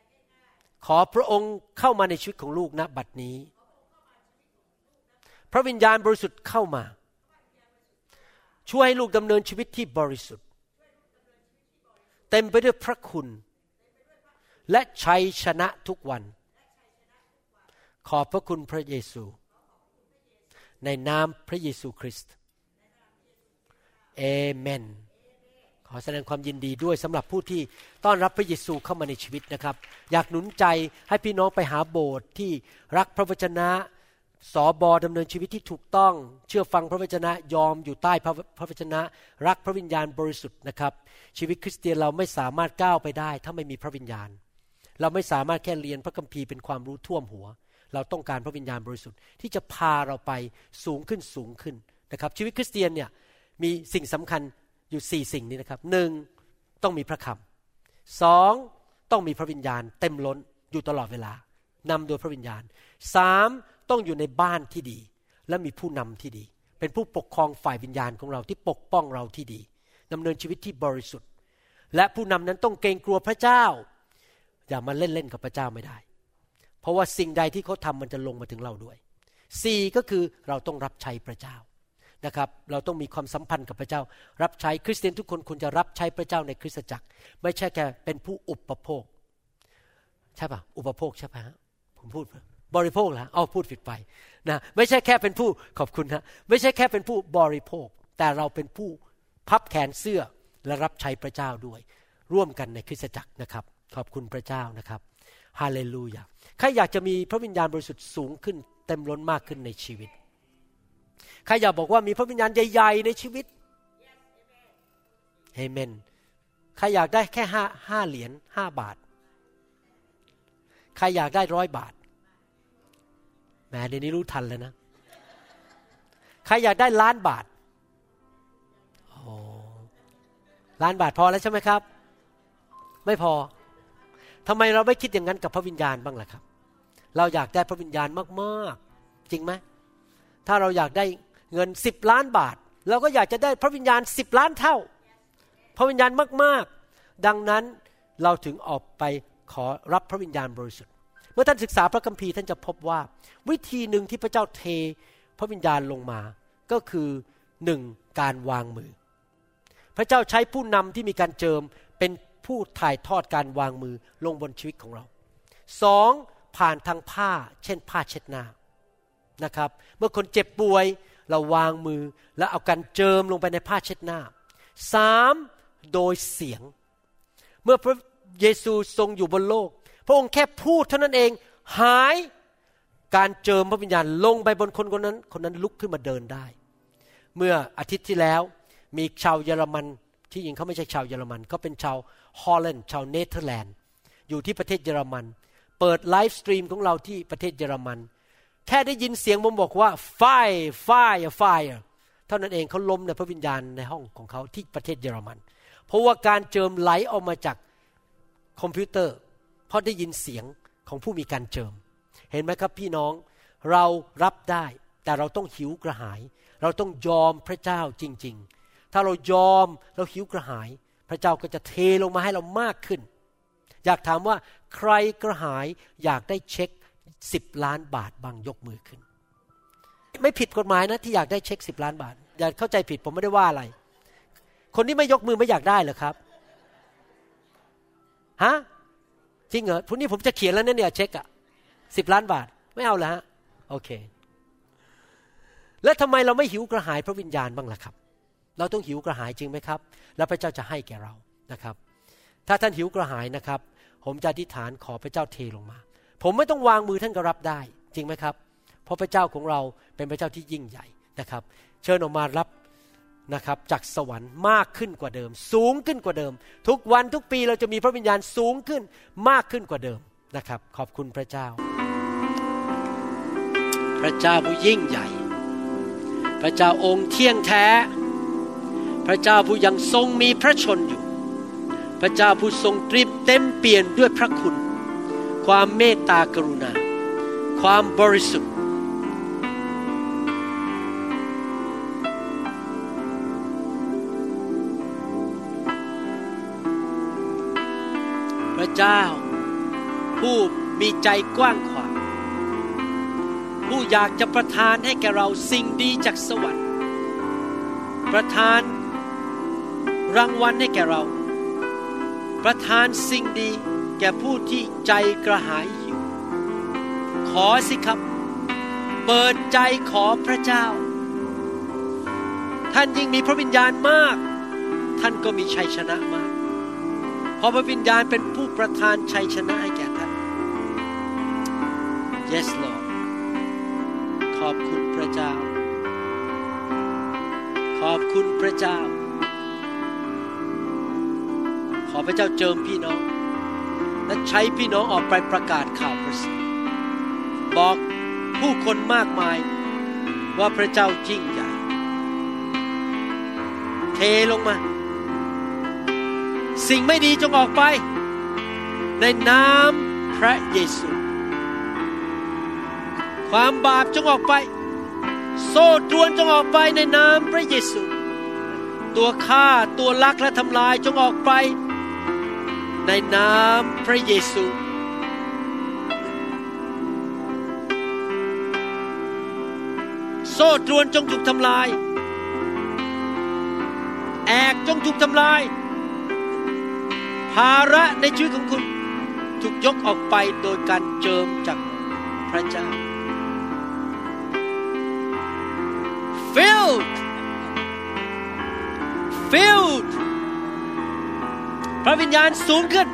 ๆ ขอพระองค์เข้ามาในชีวิตของลูกณบัดนี้ พระวิญญาณบริสุทธิ์เข้ามา ช่วยให้ลูกดำเนินชีวิตที่บริสุทธิ์ เต็มไปด้วยพระคุณ และชัยชนะทุกวัน ขอบพระคุณพระเยซู ในนามพระเยซูคริสต์เอเมน ขอแสดงความยินดีด้วยสำหรับผู้ที่ต้อนรับพระเยซูเข้ามาในชีวิตนะครับ อยากหนุนใจให้พี่น้องไปหาโบสถ์ที่รักพระวจนะสอบอดำเนินชีวิตที่ถูกต้อง เชื่อฟังพระวจนะยอมอยู่ใต้พระพระวจนะ รักพระวิญญาณบริสุทธิ์นะครับ ชีวิตคริสเตียนเราไม่สามารถก้าวไปได้ ถ้าไม่มีพระวิญญาณ เราไม่สามารถแค่เรียนพระคัมภีร์เป็นความรู้ท่วมหัว เราต้องการพระวิญญาณบริสุทธิ์ที่จะพาเราไปสูงขึ้นสูงขึ้นนะครับชีวิตคริสเตียนเนี่ยมีสิ่งสำคัญอยู่สี่สิ่งนี้นะครับหนึ่งต้องมีพระคำสองต้องมีพระวิญญาณ เต็มล้นอยู่ตลอดเวลานำโดยพระวิญญาณสามต้องอยู่ในบ้านที่ดี และมีผู้นำที่ดี เป็นผู้ปกครองฝ่ายวิญญาณของเราที่ปกป้องเราที่ดีดำเนินชีวิตที่บริสุทธิ์ และผู้นำนั้นต้องเกรงกลัวพระเจ้า อย่ามาเล่นเล่นกับพระเจ้าไม่ได้ เพราะว่าสิ่งใดที่เขาทำมันจะลงมาถึงเราด้วยสี่ก็คือเราต้องรับใช้พระเจ้านะครับ เราต้องมีความสัมพันธ์กับพระเจ้า รับใช้คริสเตียนทุกคนควรจะรับใช้พระเจ้าในคริสตจักร ไม่ใช่แค่เป็นผู้อุปโภค ใช่ปะอุปโภคใช่ปะผมพูดบริโภคแล้วเอาพูดผิดไปนะไม่ใช่แค่เป็นผู้ขอบคุณนะไม่ใช่แค่เป็นผู้บริโภค แต่เราเป็นผู้พับแขนเสื้อและรับใช้พระเจ้าด้วย ร่วมกันในคริสตจักรนะครับ ขอบคุณพระเจ้านะครับฮาเลลูยา ใครอยากจะมีพระวิญญาณบริสุทธิ์สูงขึ้น เต็มล้นมากขึ้นในชีวิต ใครอยากบอกว่ามีพระวิญญาณใหญ่ๆในชีวิตเฮเมน ใครอยากได้แค่ห้าห้าเหรียญห้าบาท ใครอยากได้ร้อยบาทแหมเดี๋ยวนี้รู้ทันแล้วนะ ใครอยากได้ล้านบาทโอ้ล้านบาทพอแล้วใช่ไหมครับ ไม่พอทำไมเราไม่คิดอย่างนั้นกับพระวิญญาณบ้างล่ะครับ เราอยากได้พระวิญญาณมากๆ จริงไหมถ้าเราอยากได้เงินสิบล้านบาท เราก็อยากจะได้พระวิญญาณสิบล้านเท่า พระวิญญาณมากๆ ดังนั้นเราถึงออกไปขอรับพระวิญญาณบริสุทธิ์ เมื่อท่านศึกษาพระคัมภีร์ท่านจะพบว่า วิธีหนึ่งที่พระเจ้าเทพระวิญญาณลงมา ก็คือหนึ่งการวางมือ พระเจ้าใช้ผู้นำที่มีการเจิมเป็นผู้ถ่ายทอดการวางมือลงบนชีวิตของเราสอง ผ่านทางผ้า เช่นผ้าเช็ดหน้านะครับ เมื่อคนเจ็บป่วยเราวางมือแล้วเอาการเจิมลงไปในผ้าเช็ดหน้าสามโดยเสียง เมื่อพระเยซูทรงอยู่บนโลก พระองค์แค่พูดเท่านั้นเองหายการเจิมพระวิญญาณลงไปบนคนคนนั้น คนนั้นลุกขึ้นมาเดินได้ เมื่ออาทิตย์ที่แล้วมีชาวเยอรมันที่จริงเขาไม่ใช่ชาวเยอรมันเขาเป็นชาวฮอลแลนด์ชาวเนเธอร์แลนด์อยู่ที่ประเทศเยอรมัน เปิด live stream ของเราที่ประเทศเยอรมัน แค่ได้ยินเสียงผมบอกว่าไฟไฟไฟเท่านั้นเองเขาล้มในพระวิญญาณในห้องของเขาที่ประเทศเยอรมัน เพราะว่าการเจิมไหลออกมาจากคอมพิวเตอร์ เพราะได้ยินเสียงของผู้มีการเจิม เห็นไหมครับพี่น้องเรารับได้แต่เราต้องหิวกระหาย เราต้องยอมพระเจ้าจริง ๆ ถ้าเรายอมเราหิวกระหาย พระเจ้าก็จะเทลงมาให้เรามากขึ้น อยากถามว่าใครกระหายอยากได้เช็คสิบล้านบาทบางยกมือขึ้น ไม่ผิดกฎหมายนะที่อยากได้เช็คสิบล้านบาท อย่าเข้าใจผิดผมไม่ได้ว่าอะไร คนที่ไม่ยกมือไม่อยากได้เหรอครับฮะจริงเหรอพรุ่งนี้ผมจะเขียนแล้วเนี่ยเช็คอะสิบล้านบาท ไม่เอาละฮะโอเค แล้วทำไมเราไม่หิวกระหายพระวิญญาณบ้างล่ะครับ เราต้องหิวกระหายจริงไหมครับ แล้วพระเจ้าจะให้แก่เรานะครับ ถ้าท่านหิวกระหายนะครับ ผมจะอธิษฐานขอพระเจ้าเทลงมา ผมไม่ต้องวางมือท่านก็รับได้ จริงไหมครับ เพราะพระเจ้าของเราเป็นพระเจ้าที่ยิ่งใหญ่นะครับ เชิญออกมารับนะครับจากสวรรค์มากขึ้นกว่าเดิม สูงขึ้นกว่าเดิม ทุกวันทุกปีเราจะมีพระวิญญาณสูงขึ้นมากขึ้นกว่าเดิมนะครับ ขอบคุณพระเจ้า พระเจ้าผู้ยิ่งใหญ่ พระเจ้าองค์เที่ยงแท้ พระเจ้าผู้ยังทรงมีพระชนอยู่ พระเจ้าผู้ทรงตรีเต็มเปลี่ยนด้วยพระคุณ ความเมตตากรุณา ความบริสุทธิ์ พระเจ้า ผู้มีใจกว้างขวางผู้อยากจะประทานให้แก่เราสิ่งดีจากสวรรค์ ประทานรางวัลให้แก่เรา ประทานสิ่งดีแก่ผู้ที่ใจกระหายหิว ขอสิครับ เปิดใจขอพระเจ้า ท่านยิ่งมีพระวิญญาณมาก ท่านก็มีชัยชนะมาก เพราะพระวิญญาณเป็นผู้ประทานชัยชนะให้แก่ท่าน Yes Lord ขอบคุณพระเจ้า ขอบคุณพระเจ้า ขอพระเจ้าเจิมพี่น้อง และใช้พี่น้องออกไปประกาศข่าวประเสริฐบอกผู้คนมากมายว่าพระเจ้าจริงใหญ่ เทลงมา สิ่งไม่ดีจงออกไป ในนามพระเยซู ความบาปจงออกไป โซ่ตรวนจงออกไปในนามพระเยซู ตัวฆ่าตัวลักและทำลายจงออกไป ในนามพระเยซู โซ่ตรวนจงถูกทำลาย แอกจงถูกทำลาย ภาระในชีวิตของคุณถูกยกออกไปโดยการเจิมจากพระเจ้า filled filled พระวิญญาณสูงขึ้น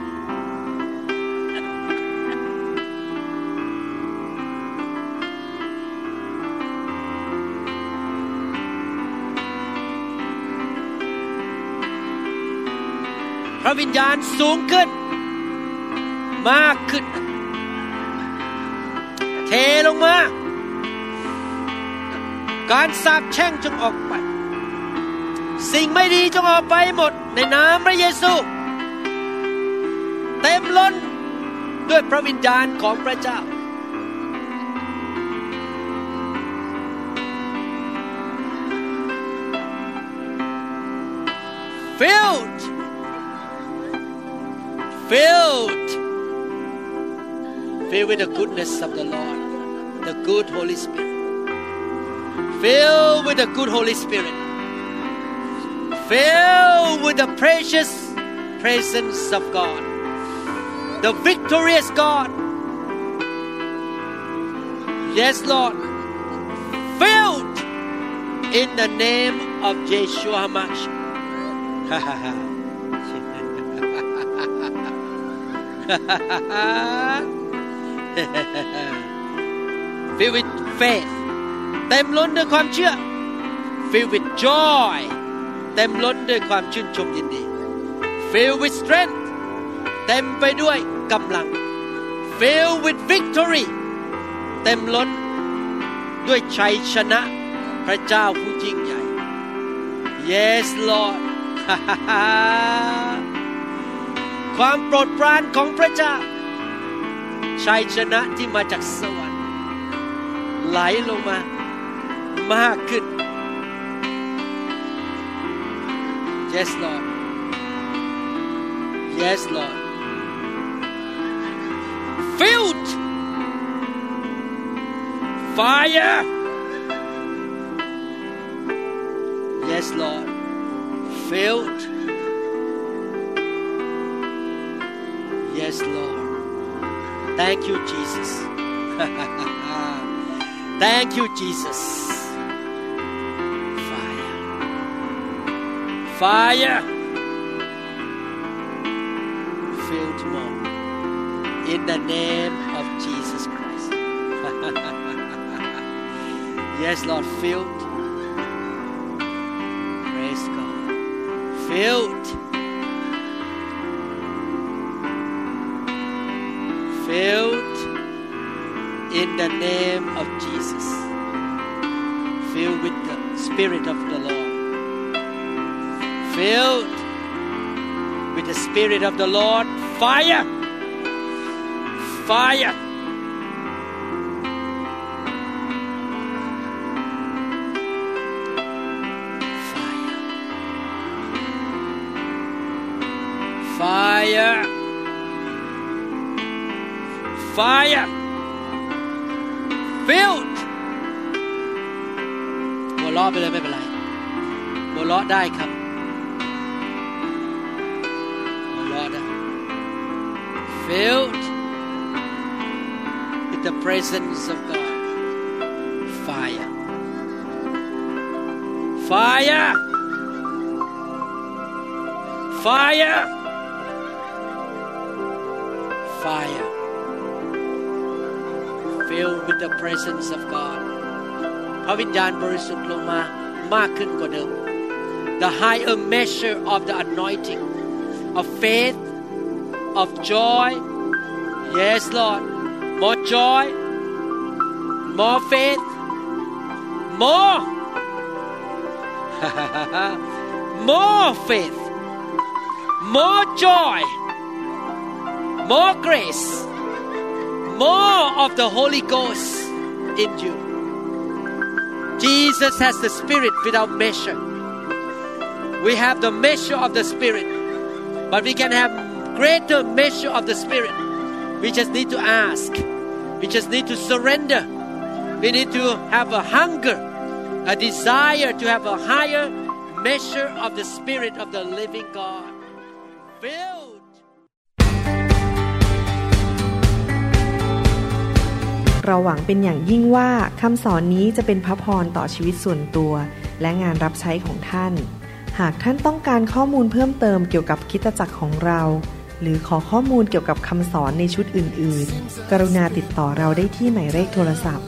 พระวิญญาณสูงขึ้น มากขึ้น เทลงมา การสาปแช่งจงออกไป สิ่งไม่ดีจงออกไปหมดในนามพระเยซู เต็มล้นด้วยพระวิญญาณของพระเจ้า filled filled filled with the goodness of the Lord the good Holy Spirit filled with the good Holy Spirit filled with the precious presence of God the victorious God yes Lord filled in the name of Yeshua HaMashiach Filled with faith เต็มล้นด้วยความเชื่อ Filled with joy เต็มล้นด้วยความชื่นชมยินดี Filled with strength เต็มไปด้วยกำลัง Filled with victory เต็มล้นด้วยชัยชนะพระเจ้าผู้ยิ่งใหญ่ Yes Lord ความโปรดปรานของพระเจ้า ชัยชนะที่มาจากสวรรค์ ไหลลงมามากขึ้น Yes Lord Yes Lord filled fire. Yes Lord. Filled Yes Lord. Thank you Jesus. Thank you Jesus. Fire. Fire. Filled more In the name of Jesus Christ Yes Lord filled Praise God Filled Filled in the name of Jesus. Filled with the Spirit of the Lord. Filled with the Spirit of the Lord. Fire! Fire! Fire! Fire! Filled หัวเราะไปเลยไม่เป็นไรหัวเราะได้ครับ presence of God Fire Fire Fire Fire filled with the presence of God พระวิญญาณบริสุทธิ์ลงมามากขึ้นกว่าเดิม the higher measure of the anointing of faith of joy yes Lord more joy more faith more more faith more joy more grace more of the Holy Ghost in you. Jesus has the Spirit without measure. We have the measure of the Spirit, but we can have greater measure of the Spirit. We just need to ask. We just need to surrender. We need to have a hunger, a desire to have a higher measure of the Spirit of the living God. Filled.
เราหวังเป็นอย่างยิ่งว่าคำสอนนี้จะเป็นพระพรต่อชีวิตส่วนตัว และงานรับใช้ของท่าน หากท่านต้องการข้อมูลเพิ่มเติมเกี่ยวกับคิดตจักรของเรา หรือขอข้อมูลเกี่ยวกับคำสอนในชุดอื่น ๆ กรุณาติดต่อเราได้ที่หมายเลขโทรศัพท์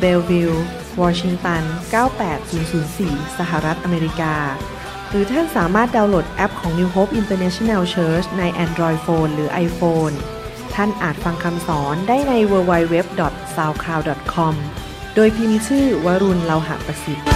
เบลวิลวอชิงตัน 98004 สหรัฐอเมริกา หรือท่านสามารถดาวน์โหลดแอปของ New Hope International Church ใน Android Phone หรือ iPhone ท่านอาจฟังคำสอนได้ใน www.soundcloud.com โดยพิมพ์ชื่อวรุณเลาหะประสิทธิ์